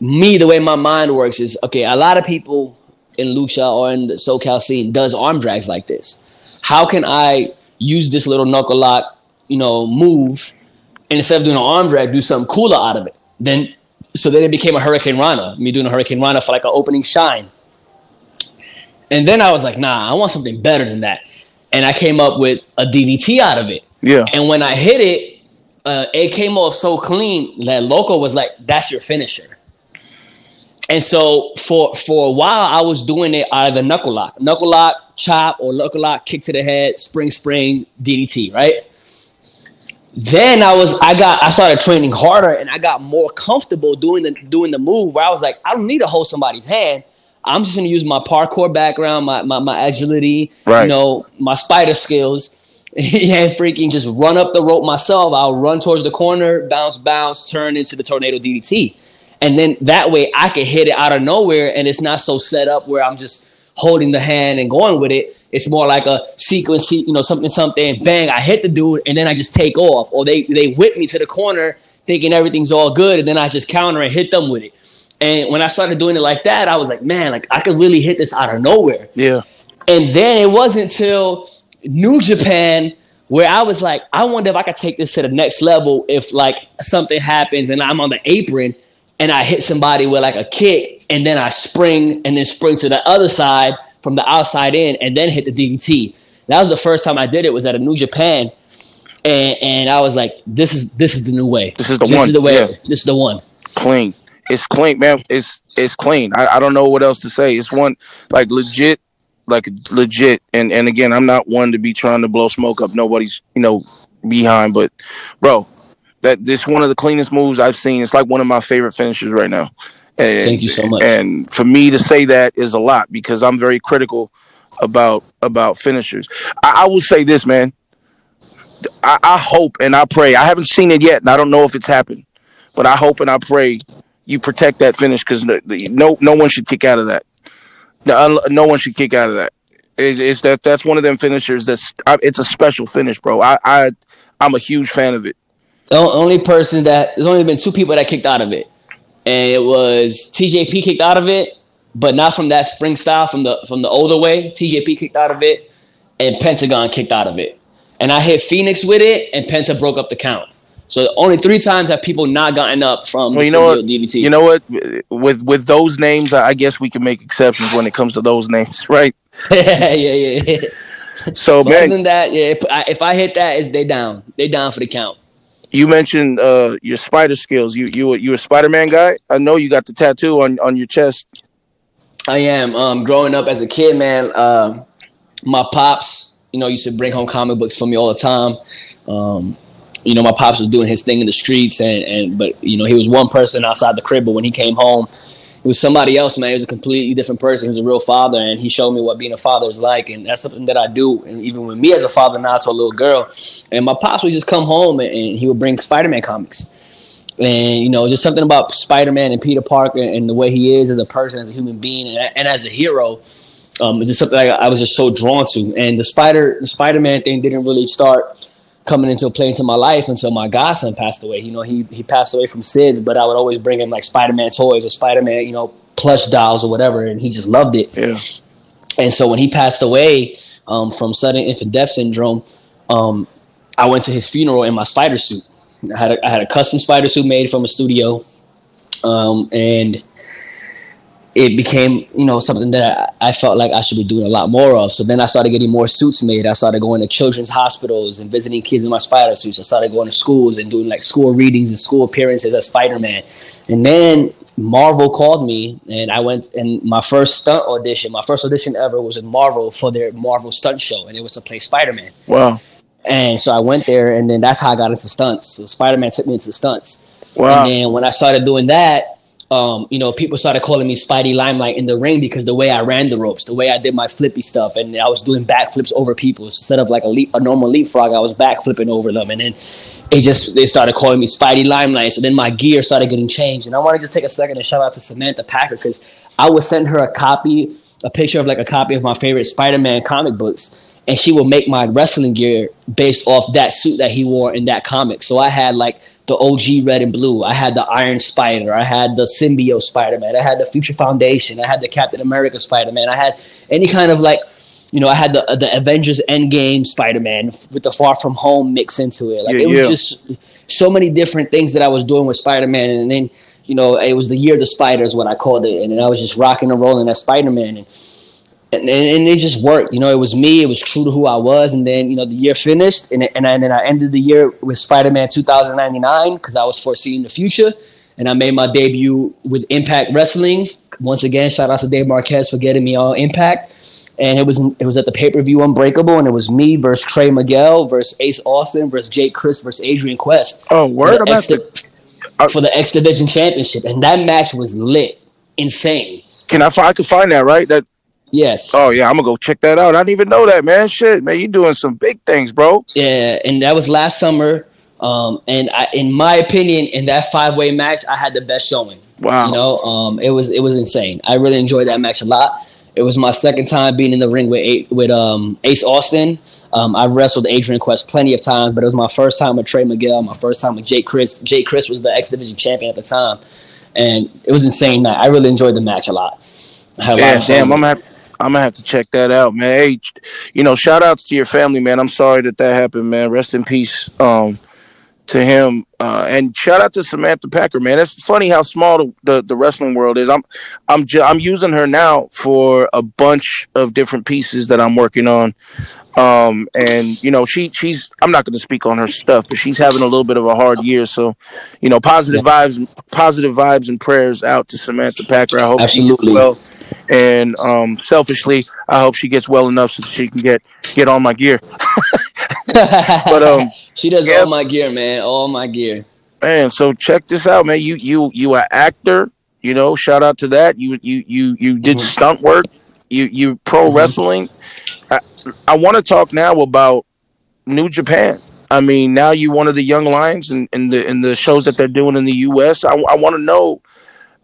me, the way my mind works is okay. A lot of people in lucha or in the SoCal scene does arm drags like this. How can I use this little knuckle lock, you know, move? and instead of doing an arm drag, do something cooler out of it. Then, so then it became a Hurricanrana. Me doing a Hurricanrana for like an opening shine. And then I was like, nah, I want something better than that. And I came up with a DDT out of it. Yeah. And when I hit it, uh, it came off so clean that Loco was like, "That's your finisher." And so for for a while, I was doing it out of the knuckle lock, knuckle lock, chop, or look a lock, kick to the head, spring, spring, DDT, right? Then I was I got I started training harder and I got more comfortable doing the doing the move where I was like, I don't need to hold somebody's hand. I'm just gonna use my parkour background, my my, my agility, Right. you know, my spider skills, and freaking just run up the rope myself. I'll run towards the corner, bounce, bounce, turn into the tornado DDT. And then that way I can hit it out of nowhere and it's not so set up where I'm just holding the hand and going with it. It's more like a sequence, you know, something, something, bang, I hit the dude and then I just take off. Or they, they whip me to the corner thinking everything's all good and then I just counter and hit them with it. And when I started doing it like that, I was like, man, like I could really hit this out of nowhere. Yeah. And then it wasn't till New Japan where I was like, I wonder if I could take this to the next level if like something happens and I'm on the apron and I hit somebody with like a kick and then I spring and then spring to the other side from the outside in and then hit the DDT. That was the first time I did it was at a New Japan. And, and I was like, this is this is the new way. This is the this one, is the way. yeah. This is the one. clean. It's clean, man. It's it's clean. I, I don't know what else to say. It's one like legit, like legit. And and again, I'm not one to be trying to blow smoke up nobody's you know behind, but bro, that this one of the cleanest moves I've seen. It's like one of my favorite finishers right now. And, Thank you so much. And for me to say that is a lot because I'm very critical about about finishers. I, I will say this, man. I, I hope and I pray. I haven't seen it yet, and I don't know if it's happened, but I hope and I pray you protect that finish because no, no no one should kick out of that. No, uh, no one should kick out of that. It's, it's that that's one of them finishers. That's it's a special finish, bro. I I I'm a huge fan of it. The only person that there's only been two people that kicked out of it, and it was TJP kicked out of it, but not from that spring style from the from the older way. TJP kicked out of it, and Pentagon kicked out of it, and I hit Phoenix with it, and Penta broke up the count. So only three times have people not gotten up from Well, you know what? DDT. You know what? With with those names, I guess we can make exceptions when it comes to those names, right? yeah, yeah, yeah. So, But other than that, yeah, if I, if I hit that, is they down. They down for the count. You mentioned uh, your spider skills. You you you a Spider Man guy? I know you got the tattoo on on your chest. I am. Um, growing up as a kid, man, uh, my pops, you know, used to bring home comic books for me all the time. Um, you know, my pops was doing his thing in the streets, and and but you know, he was one person outside the crib. But when he came home, it was somebody else, man. He was a completely different person. He was a real father, and he showed me what being a father is like, and that's something that I do. And even with me as a father now to a little girl, and my pops would just come home and, and he would bring Spider-Man comics, and you know, just something about Spider-Man and Peter Parker and the way he is as a person, as a human being, and, and as a hero. Um, it's just something I, I was just so drawn to, and the Spider, the Spider-Man thing didn't really start coming into a play into my life until my godson passed away. You know, he he passed away from SIDS, but I would always bring him like Spider Man toys or Spider Man, you know, plush dolls or whatever, and he just loved it. Yeah. And so when he passed away um, from sudden infant death syndrome, um, I went to his funeral in my spider suit. I had a, I had a custom spider suit made from a studio, um, and it became you know something that I, I, felt like I should be doing a lot more of. So then I started getting more suits made. I started going to children's hospitals and visiting kids in my spider suits. I started going to schools and doing like school readings and school appearances as Spider Man. And then Marvel called me and I went and my first stunt audition, my first audition ever was in Marvel for their Marvel stunt show and it was to play Spider Man. Wow. And so I went there and then that's how I got into stunts. So Spider Man took me into stunts. Wow. And then when I started doing that, um, you know, people started calling me Spidey Limelight in the ring because the way I ran the ropes, the way I did my flippy stuff, and I was doing backflips over people instead of like a leap, a normal leapfrog. I was backflipping over them, and then it just they started calling me Spidey Limelight. So then my gear started getting changed, and I want to just take a second to shout out to Samantha Packer because I would send her a copy, a picture of like a copy of my favorite Spider-Man comic books, and she will make my wrestling gear based off that suit that he wore in that comic. So I had like the OG red and blue. I had the Iron Spider. I had the Symbiote Spider Man. I had the Future Foundation. I had the Captain America Spider Man. I had any kind of like, you know, I had the the Avengers Endgame Spider Man with the Far From Home mix into it. Like Yeah, it was yeah. just so many different things that I was doing with Spider Man, and then you know it was the year of the spider is what I called it, and then I was just rocking and rolling as Spider Man and. And, and, it just worked, you know. It was me. It was true to who I was. And then, you know, the year finished, and and, I, and then I ended the year with Spider Man 2099 because I was foreseeing the future, and I made my debut with Impact Wrestling. Once again, shout out to Dave Marquez for getting me on Impact. And it was it was at the pay per view Unbreakable, and it was me versus Trey Miguel versus Ace Austin versus Jake Crist versus Adrian Quest Oh, word about the, X, have to- for the X Division Championship, and that match was lit, insane. Can I find? I could find that right? That. Yes. Oh yeah, I'm gonna go check that out. I didn't even know that, man. Shit, man, you're doing some big things, bro. Yeah, and that was last summer. Um, and I, in my opinion, in that five way match, I had the best showing. Wow. You know, um, it was it was insane. I really enjoyed that match a lot. It was my second time being in the ring with with um, Ace Austin. Um, I've wrestled Adrian Quest plenty of times, but it was my first time with Trey Miguel, my first time with Jake Crist. Jake Crist was the X Division champion at the time, and it was insane. Night. I really enjoyed the match a lot. I had a lot Yeah, of damn, I'm gonna have, I'm gonna have to check that out, man. Hey, you know, shout outs to your family, man. I'm sorry that that happened, man. Rest in peace, um, to him, uh, and shout out to Samantha Packer, man. It's funny how small the, the, the wrestling world is. I'm, I'm, ju- I'm using her now for a bunch of different pieces that I'm working on. Um, and you know, she, she's, I'm not going to speak on her stuff, but she's having a little bit of a hard year. So, you know, positive vibes, positive vibes and prayers out to Samantha Packer. I hope Absolutely. well and um, selfishly, I hope she gets well enough so that she can get get on my gear. But um, she does yeah. all my gear, man. All my gear. man, so check this out, man. You you you are actor. You know, shout out to that. You you you you did Mhm. stunt work. You you pro Mhm. wrestling. I, I want to talk now about New Japan. I mean, now you're one of the young lions in, in the in the shows that they're doing in the U.S. I, I want to know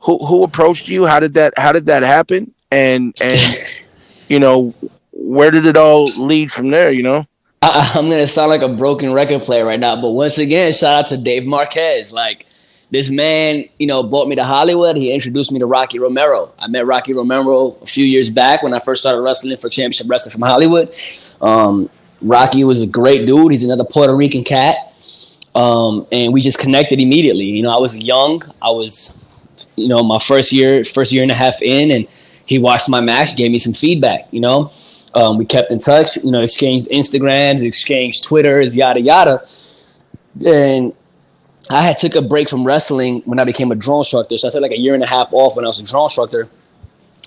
who who approached you. How did that How did that happen? And and you know where did it all lead from there? You know. I, I'm gonna sound like a broken record player right now, but once again, shout out to Dave Marquez. Like this man, you know, brought me to Hollywood. He introduced me to Rocky Romero. I met Rocky Romero a few years back when I first started wrestling for Championship Wrestling from Hollywood. Um, Rocky was a great dude. He's another Puerto Rican cat, um, and we just connected immediately. You know, I was young. I was, you know, my first year, first year and a half in, and he watched my match, gave me some feedback. You know, um, we kept in touch. You know, exchanged Instagrams, exchanged Twitters, yada yada. And I had took a break from wrestling when I became a drill instructor. So I took like a year and a half off when I was a drill instructor.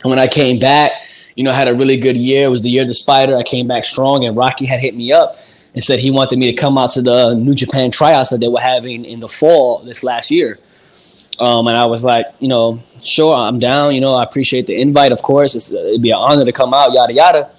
And when I came back, you know, I had a really good year. It was the year of the spider. I came back strong, and Rocky had hit me up and said he wanted me to come out to the New Japan tryouts that they were having in the fall this last year. Um, and I was like, you know, sure, I'm down. You know, I appreciate the invite. Of course, it's, it'd be an honor to come out. Yada yada.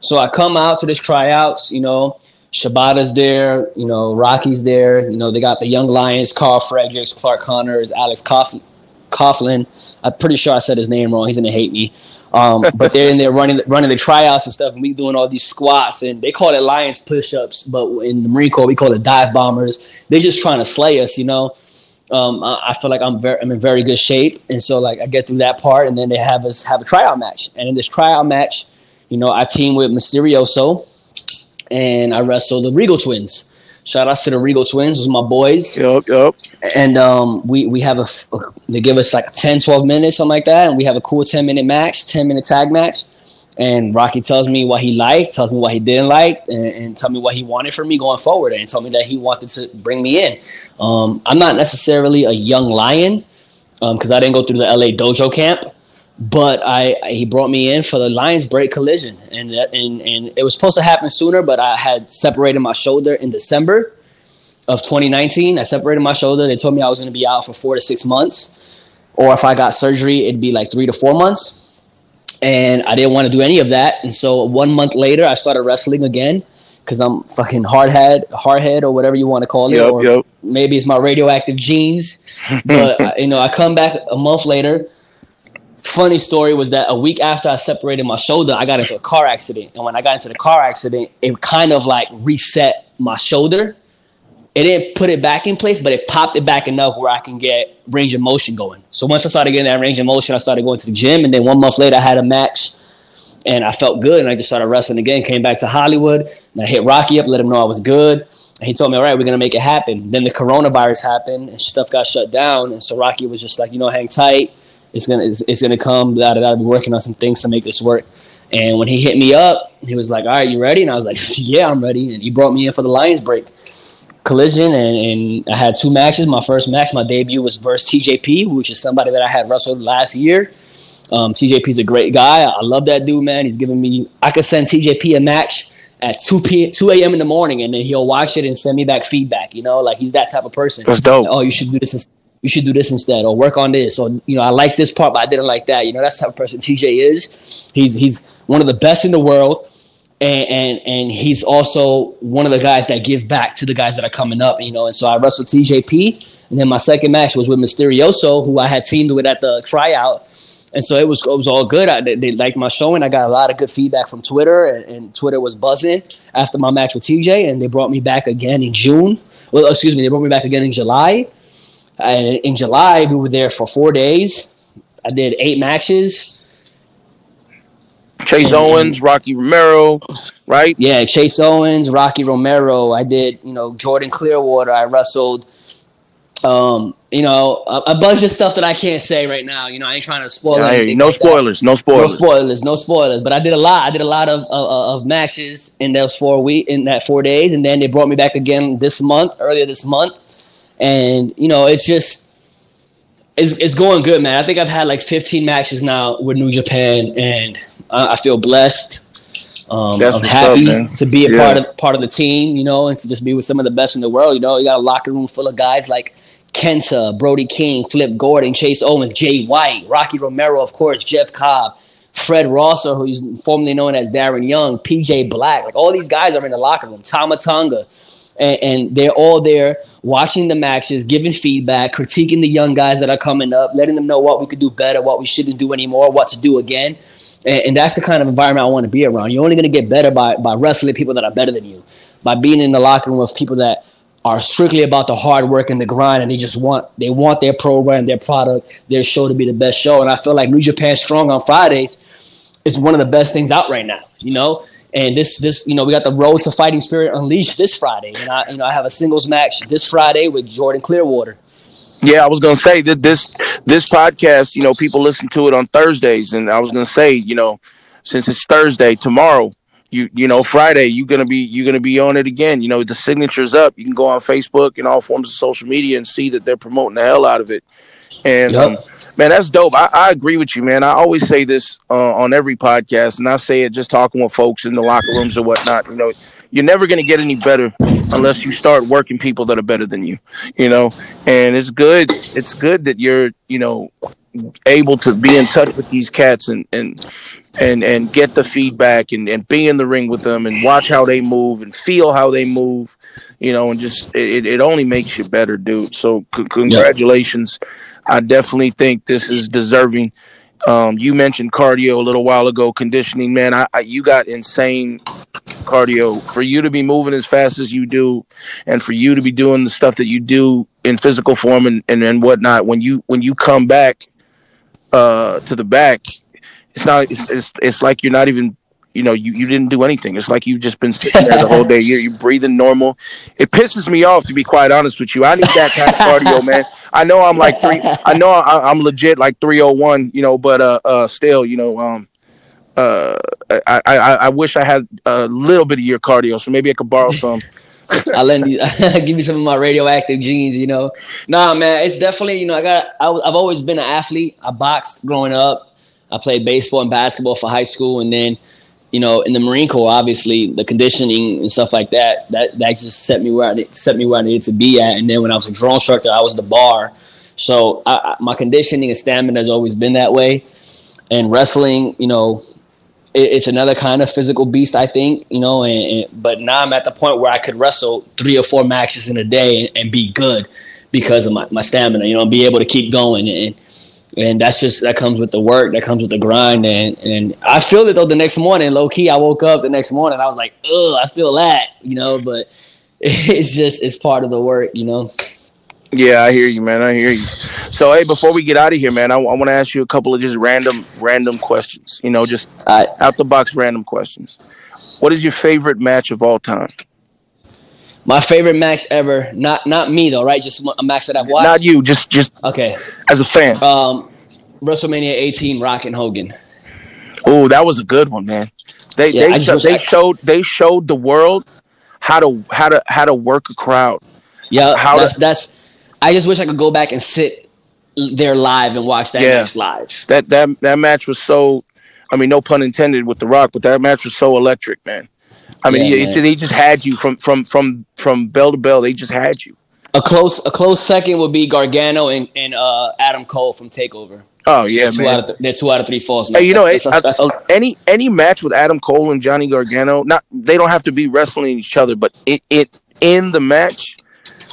So I come out to this tryouts. You know, Shibata's there. You know, Rocky's there. You know, they got the young Lions, Carl Fredericks, Clark Connors, Alex Coughlin. Coughlin. I'm pretty sure I said his name wrong. He's gonna hate me. Um, but they're in there running running the tryouts and stuff, and we doing all these squats, and they call it Lions push-ups, but in the Marine Corps we call it dive bombers. They're just trying to slay us, you know. Um, I, I, feel like I'm very I'm in very good shape, and so like I get through that part, and then they have us have a tryout match, and in this tryout match, you know, I team with Mysterioso, and I wrestle the Regal Twins. Shout out to the Regal Twins, those my boys. Yep, yep. And um, we we have a, they give us like 10, 12 minutes, something like that, and we have a cool 10 minute match, 10 minute tag match. And Rocky tells me what he liked, tells me what he didn't like, and, and tell me what he wanted from me going forward, and told me that he wanted to bring me in. Um, I'm not necessarily a young lion because um, I didn't go through the LA dojo camp, but I, I, he brought me in for the Lions break collision, and and and it was supposed to happen sooner, but I had separated my shoulder in December of 2019. I separated my shoulder. They told me I was going to be out for four to six months, or if I got surgery, it'd be like three to four months. And I didn't want to do any of that, and so one month later, I started wrestling again because I'm fucking hard head, hard head, or whatever you want to call it, yep, or yep. maybe it's my radioactive genes. But uh, you know, I come back a month later funny story was that a week after I separated my shoulder, I got into a car accident. And when I got into the car accident, it kind of like reset my shoulder. It didn't put it back in place, but it popped it back enough where I can get range of motion going. So once I started getting that range of motion, I started going to the gym. And then one month later, I had a match and I felt good. And I just started wrestling again, came back to Hollywood. And I hit Rocky up, let him know I was good. And he told me, all right, we're to make it happen. Then the coronavirus happened and stuff got shut down. And so Rocky was just like, you know, hang tight it's gonna it's, it's gonna come. That I'll be working on some things to make this work. And when he hit me up, he was like, "All right, you ready?" And I was like, "Yeah, I'm ready." And he brought me in for the Lions break collision, and, and I had two matches. My first match, my debut was versus TJP, which is somebody that I had wrestled last year. Um, TJP's a great guy. I love that dude, man. He's giving me. I could send TJP a match at 2 p 2 a.m. in the morning, and then he'll watch it and send me back feedback. You know, like he's that type of person. That's dope. Oh, you should do this you should do this instead or work on this or you know I like this part but I didn't like that. You know that's the type of person TJ is. He's he's one of the best in the world. And, and and he's also one of the guys that give back to the guys that are coming up, you know. And so I wrestled TJP, and then my second match was with Mysterioso, who I had teamed with at the tryout. And so it was it was all good. I, they, they, liked my showing. I got a lot of good feedback from Twitter, and, and Twitter was buzzing after my match with TJ. And they brought me back again in June. Well, excuse me, they brought me back again in July And in July, we were there for four days. I did eight matches. Chase Owens, Rocky Romero, right? Yeah, Chase Owens, Rocky Romero. I did, you know, Jordan Clearwater. I wrestled, um, you know, a, a, bunch of stuff that I can't say right now. You know, I ain't trying to spoil yeah, anything. No like spoilers, that. no spoilers, no spoilers, no spoilers. But I did a lot. I did a lot of of, of matches in those four week in that four days, and then they brought me back again this month, earlier this month and you know it's just it's, it's going good, man. I think I've had like 15 matches now with New Japan, and I, I feel blessed. Um, I'm happy up, to be a yeah. part of part of the team, you know, and to just be with some of the best in the world. You know, you got a locker room full of guys like Kenta, Brody King, Flip Gordon, Chase Owens, Jay White, Rocky Romero, of course, Jeff Cobb, Fred Rosser, who's formerly known as Darren Young, PJ Black. Like all these guys are in the locker room. Tama Tonga and, and they're all there watching the matches, giving feedback, critiquing the young guys that are coming up, letting them know what we could do better, what we shouldn't do anymore, what to do again. And, and that's the kind of environment I want to be around. You're only going to get better by, by wrestling people that are better than you, by being in the locker room with people that are strictly about the hard work and the grind, and they just want they want their program, their product, their show to be the best show. And I feel like New Japan Strong on Fridays is one of the best things out right now. You know, and this, this, you know, we got the Road to Fighting Spirit Unleashed this Friday, and I, you know, I have a singles match this Friday with Jordan Clearwater. Yeah, I was gonna say that this this podcast, you know, people listen to it on Thursdays, and I was gonna say, you know, since it's Thursday, tomorrow, you you know, Friday, you're gonna be you're gonna be on it again. You know, the signature's up. You can go on Facebook and all forms of social media and see that they're promoting the hell out of it. And yep. um, Man, that's dope. I, I, agree with you, man. I always say this uh, on every podcast, and I say it just talking with folks in the locker rooms or whatnot. You know, you're never going to get any better unless you start working people that are better than you. You know, and it's good. It's good that you're you know able to be in touch with these cats and and and and get the feedback and and be in the ring with them and watch how they move and feel how they move you know and just it, it only makes you better dude so c- congratulations i definitely think this is deserving um, you mentioned cardio a little while ago conditioning man I, I you got insane cardio for you to be moving as fast as you do and for you to be doing the stuff that you do in physical form and, and, and whatnot when you when you come back uh, to the back, it's not. It's, it's it's like you're not even. You know, you, you didn't do anything. It's like you've just been sitting there the whole day. You're, you're breathing normal. It pisses me off to be quite honest with you. I need that kind of cardio, man. I know I'm like three. I know I, I'm legit like 301. You know, but uh, uh, still, you know, um, uh, I, I, I wish I had a little bit of your cardio, so maybe I could borrow some. I lend you, give me some of my radioactive genes, you know. Nah, man, it's definitely, you know, I got, I, I've always been an athlete. I boxed growing up. I played baseball and basketball for high school, and then, you know, in the Marine Corps, obviously, the conditioning and stuff like that, that that just set me where I set me where I needed to be at. And then when I was a drill instructor, I was the bar. So I, I, my conditioning and stamina has always been that way. And wrestling, you know, it's another kind of physical beast, I think, you know. And, and, but now I'm at the point where I could wrestle three or four matches in a day and, and be good because of my, my stamina, you know, and be able to keep going. And and that's just that comes with the work, that comes with the grind. And and I feel it though. The next morning, low key, I woke up the next morning, I was like, oh, I feel that, you know. But it's just it's part of the work, you know. Yeah, I hear you, man. I hear you. So, hey, before we get out of here, man, I, I want to ask you a couple of just random, random questions. You know, just right. out the box, random questions. What is your favorite match of all time? My favorite match ever, not not me though, right? Just a match that I've watched. Not you, just just okay. As a fan, um, WrestleMania 18, Rock and Hogan. Oh, that was a good one, man. They yeah, they, they showed they showed the world how to how to how to work a crowd. Yeah, how that's, to, that's I just wish I could go back and sit there live and watch that yeah. match live. That that that match was so. I mean, no pun intended with The Rock, but that match was so electric, man. I mean, yeah, he, he, just had you from from from from bell to bell. They just had you. A close a close second would be Gargano and, and uh, Adam Cole from Takeover. Oh yeah, they're two man. Of th- they're two out of three falls. Hey, you know, that's, that's, that's, any any match with Adam Cole and Johnny Gargano, not they don't have to be wrestling each other, but it, it in the match,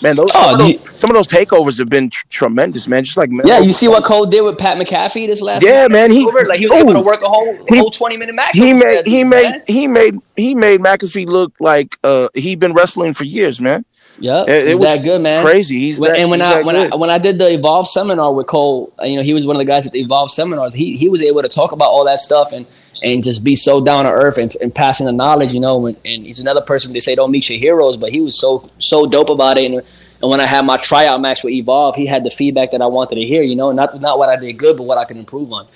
Man, those, oh, some, of those, some, of those, takeovers have been tr- tremendous, man. Just like yeah, you see what Cole did with Pat McAfee this last yeah, man. He like he was ooh, able to work a whole he, whole twenty minute match. He made he made man. he made he made McAfee look like uh he'd been wrestling for years, man. Yeah, it, it was that good, man. Crazy. He's that, and when I when good. I when I did the Evolve seminar with Cole, uh, you know, he was one of the guys at the Evolve seminars. He he was able to talk about all that stuff and and just be so down to earth and, and passing the knowledge, you know. And, and he's another person they say don't meet your heroes, but he was so so dope about it. And and when I had my tryout match with Evolve, he had the feedback that I wanted to hear. You know, not not what I did good, but what I can improve on.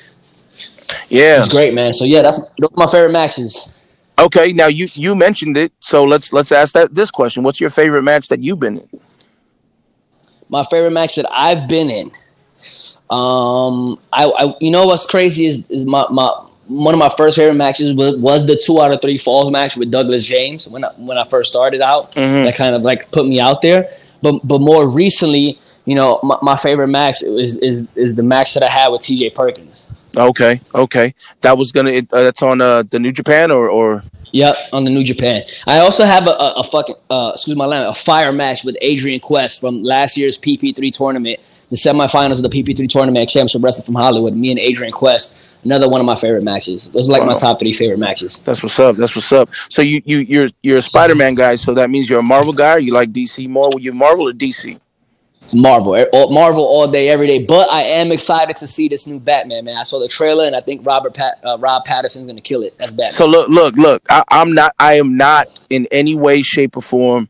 Yeah, it's great, man. So yeah, that's those my favorite matches. Okay, now you you mentioned it, so let's let's ask that this question. What's your favorite match that you've been in? My favorite match that I've been in. Um, I, I you know what's crazy is is my my one of my first favorite matches was, was the two out of three falls match with Douglas James when I, when I first started out. Mm-hmm. That kind of like put me out there. But but more recently, you know, my, my favorite match is, is is the match that I had with T.J. Perkins. Okay, okay, that was gonna. Uh, that's on uh, the New Japan or or. Yep, on the New Japan. I also have a, a, a fucking uh, excuse my language, a fire match with Adrian Quest from last year's PP3 tournament, the semifinals of the PP3 tournament, Championship Wrestling from Hollywood. Me and Adrian Quest another one of my favorite matches. Those are like wow. my top three favorite matches. That's what's up. That's what's up. So you you you're you're a Spider Man guy. So that means you're a Marvel guy. you like DC more? Were you Marvel or DC? Marvel, Marvel all day, every day. But I am excited to see this new Batman. Man, I saw the trailer, and I think Robert Pat, uh, Rob Pattinson's going to kill it. That's Batman. So look, look, look. I, I'm not. I am not in any way, shape, or form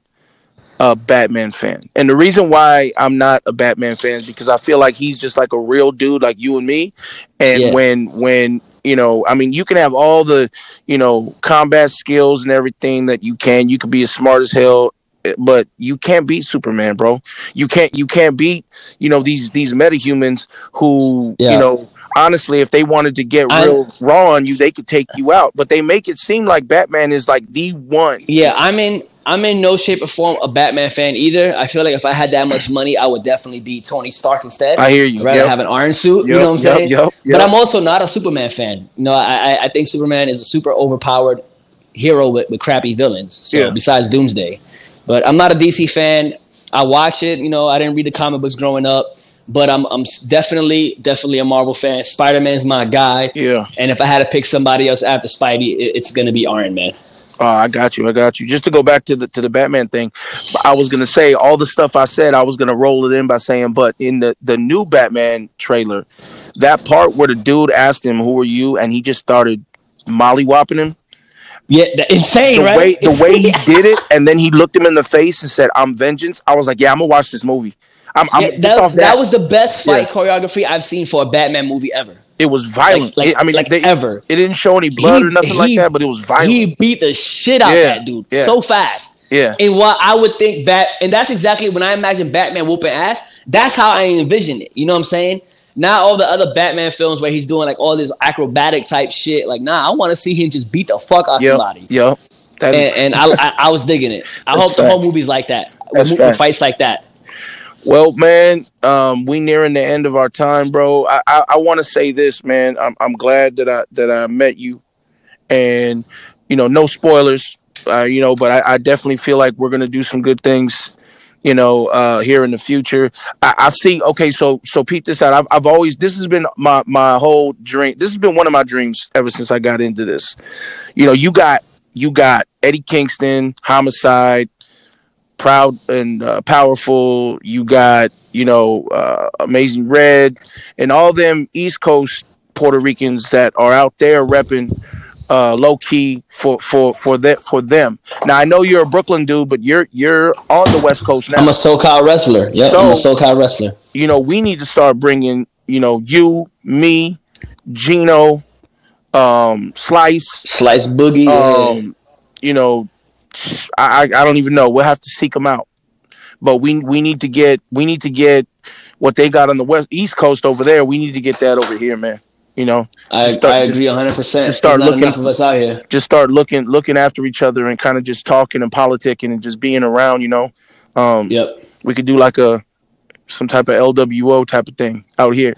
a Batman fan. And the reason why I'm not a Batman fan is because I feel like he's just like a real dude like you and me. And yeah. when when you know, I mean, you can have all the, you know, combat skills and everything that you can. You can be as smart as hell, eh, but you can't beat Superman, bro. You can't you can't beat, you know, these these metahumans who, yeah. you know, honestly, if they wanted to get I- real raw on you, they could take you out. But they make it seem like Batman is like the one. Yeah, I'm in. I'm in no shape or form a Batman fan either. I feel like if I had that much money, I would definitely be Tony Stark instead. I hear you. I'd rather Yep. have an iron suit. you know what I'm yep, saying? yep, But. I'm also not a Superman fan. You know, I, I- I think Superman is a super overpowered hero with, with crappy villains. So Yeah. besides Doomsday, but I'm not a DC fan. I watch it. You know, I didn't read the comic books growing up, but I'm I'm definitely definitely a Marvel fan. Spider Man's my guy. Yeah. And if I had to pick somebody else after Spidey, it, it's gonna be Iron Man. Oh, I got you. I got you. Just to go back to the to the Batman thing, I was gonna say all the stuff I said. I was gonna roll it in by saying, but in the the new Batman trailer, that part where the dude asked him, "Who are you?" and he just started mollywhopping him. Yeah, that- insane, The right? way the way he did it, and then he looked him in the face and said, "I'm vengeance." I was like, "Yeah, I'm gonna watch this movie." I'm, I'm Yeah, that, off that was the best fight Yeah. choreography I've seen for a Batman movie ever. it was violent. like- It- I mean, like they, ever. It didn't show any blood He- or nothing like that, but it was violent. He beat the shit out Yeah, that dude so fast. yeah, And what I would think that, and that's exactly when I imagine Batman whooping ass. That's how I envision it. You know what I'm saying? Not all the other Batman films where he's doing like all this acrobatic type shit. Like, nah, I want to see him just beat the fuck out yep, somebody. yep. That is- And, and I, I, I was digging it. I That's hope the whole movie's like that. That's With facts. fights like that. Well, man, um, we nearing the end of our time, bro. I I, I want to say this, man. I'm I'm glad that I that I met you, and you know, no spoilers, uh, you know, but I, I definitely feel like we're gonna do some good things, you know, uh, here in the future. I, I see. Okay, so so peep this out. I've I've always this has been my my whole dream. This has been one of my dreams ever since I got into this. You know, you got you got Eddie Kingston, Homicide proud and uh, powerful. You got you know uh, Amazing Red and all them East Coast Puerto Ricans that are out there repping uh, low key for for for that for them. Now I know you're a Brooklyn dude, but you're you're on the West Coast now. I'm a SoCal wrestler. Yep, I'm a So- SoCal wrestler. you know we need to start bringing you know you, me, Gino, um, Slice, Slice Boogie. yeah. um, you know, I, I don't even know. We'll have to seek them out. But we we need to get we need to get what they got on the west east coast over there. We need to get that over here, man. You know, I, start- I agree 100. percent just start looking- enough of us out here. just start looking looking after each other and kind of just talking and politicking and just being around. You know, um, Yep. we could do like a some type of LWO type of thing out here.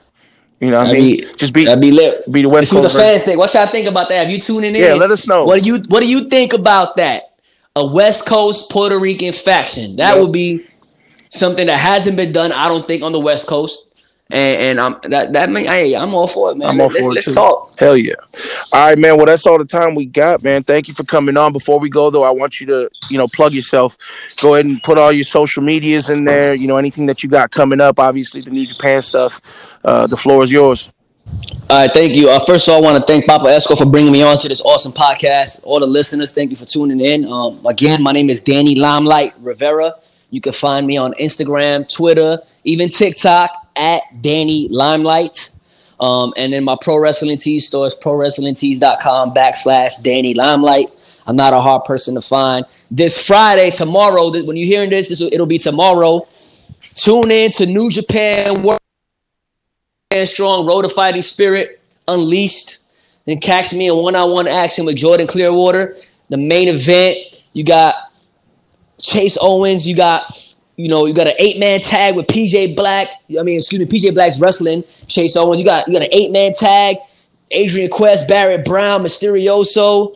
You know, I mean, be- just be That'd be lit. be the West the Coast. version. fans think. What y'all think about that? Have you tuning in? Yeah, let us know. What do you What do you think about that? A West Coast Puerto Rican faction. That Yep. would be something that hasn't been done. I don't think on the West Coast. And, and I'm that that mean, hey, I'm all for it, man. I'm all let's, for it let's too. talk. Hell yeah. All right, man. Well, that's all the time we got, man. Thank you for coming on. Before we go, though, I want you to, you know, plug yourself. Go ahead and put all your social medias in there. You know, anything that you got coming up. Obviously, the New Japan stuff. Uh, the floor is yours. All right, thank you. Uh, first of all, I want to thank Papo Esco for bringing me on to this awesome podcast. All the listeners, thank you for tuning in. Um, again, my name is Danny Limelight Rivera. You can find me on Instagram, Twitter, even TikTok at Danny Limelight. Um, and then my pro wrestling tees store is prowrestlingtees.com backslash Danny Limelight. I'm not a hard person to find. This Friday, tomorrow, when you're hearing this, this it'll be tomorrow. Tune in to New Japan World and strong road to fighting spirit unleashed. Then catch me in one-on-one action with Jordan Clearwater. The main event, you got Chase Owens. You got, you know, you got an eight-man tag with PJ Black. I mean, excuse me, PJ Black's wrestling. Chase Owens. You got you got an eight-man tag. Adrian Quest, Barrett Brown, Mysterioso.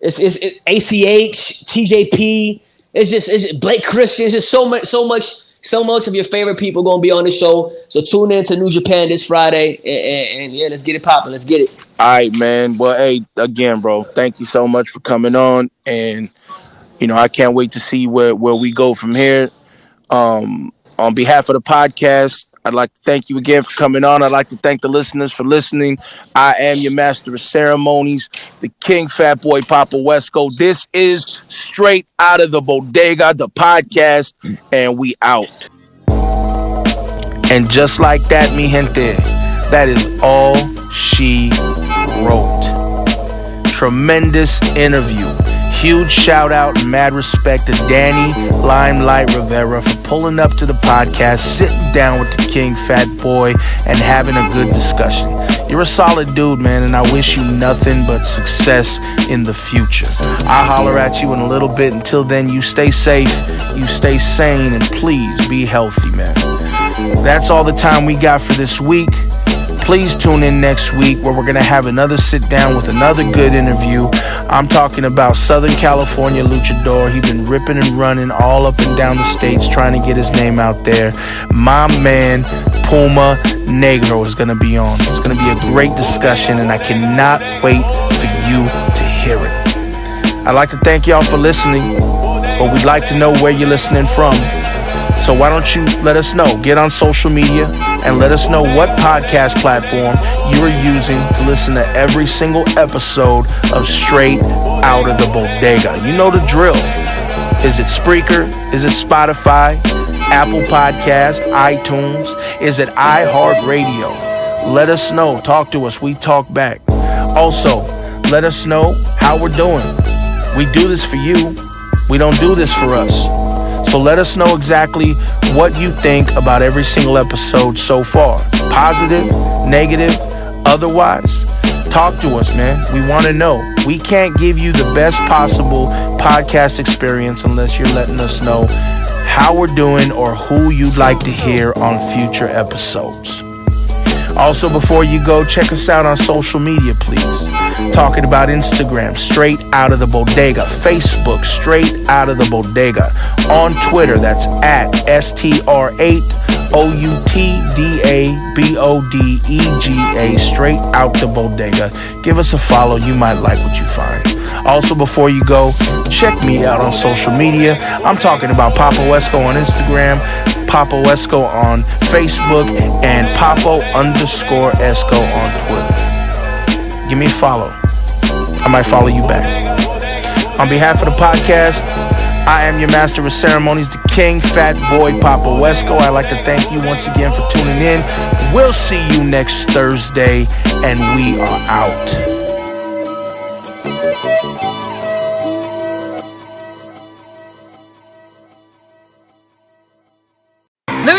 It's it's it, ACH, TJP. It's just it's Blake Christian. It's just so much, so much, so much of your favorite people gonna be on the show. So tune in to New Japan this Friday, and, and, and yeah, let's get it popping. Let's get it. All right, man. Well, hey, again, bro, thank you so much for coming on. And, you know, I can't wait to see where, where we go from here. Um, on behalf of the podcast, I'd like to thank you again for coming on. I'd like to thank the listeners for listening. I am your master of ceremonies, the King Fat Boy Papo Esco. This is straight out of the bodega, the podcast, and we out. And just like that, mi gente, that is all she wrote. Tremendous interview. Huge shout out and mad respect to Danny Limelight Rivera for pulling up to the podcast, sitting down with the King Fat Boy, and having a good discussion. You're a solid dude, man, and I wish you nothing but success in the future. I'll holler at you in a little bit. Until then, you stay safe, you stay sane, and please be healthy, man. That's all the time we got for this week. Please tune in next week where we're going to have another sit down with another good interview. I'm talking about Southern California luchador. He's been ripping and running all up and down the states trying to get his name out there. My man, Puma Negro, is going to be on. It's going to be a great discussion, and I cannot wait for you to hear it. I'd like to thank y'all for listening, but we'd like to know where you're listening from. So why don't you let us know? Get on social media and let us know what podcast platform you are using to listen to every single episode of Straight Out of the Bodega. You know the drill. Is it Spreaker? Is it Spotify? Apple Podcast? iTunes? Is it iHeartRadio? Let us know. Talk to us. We talk back. Also, let us know how we're doing. We do this for you. We don't do this for us. So let us know exactly what you think about every single episode so far. Positive, negative, otherwise. Talk to us, man. We want to know. We can't give you the best possible podcast experience unless you're letting us know how we're doing or who you'd like to hear on future episodes. Also, before you go, check us out on social media, please talking about Instagram, straight out of the bodega. Facebook, straight out of the bodega. On Twitter, that's at STR8 O U T D A B O D E G A, straight out the bodega. Give us a follow, you might like what you find. Also, before you go, check me out on social media. I'm talking about Papo Esco on Instagram, Papo Esco on Facebook, and Papo underscore Esco on Twitter give me a follow. I might follow you back. On behalf of the podcast, I am your master of ceremonies, the king, fat boy, Papo Esco. I'd like to thank you once again for tuning in. We'll see you next Thursday, and we are out.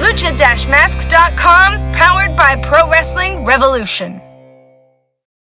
lucha-masks.com, powered by Pro Wrestling Revolution.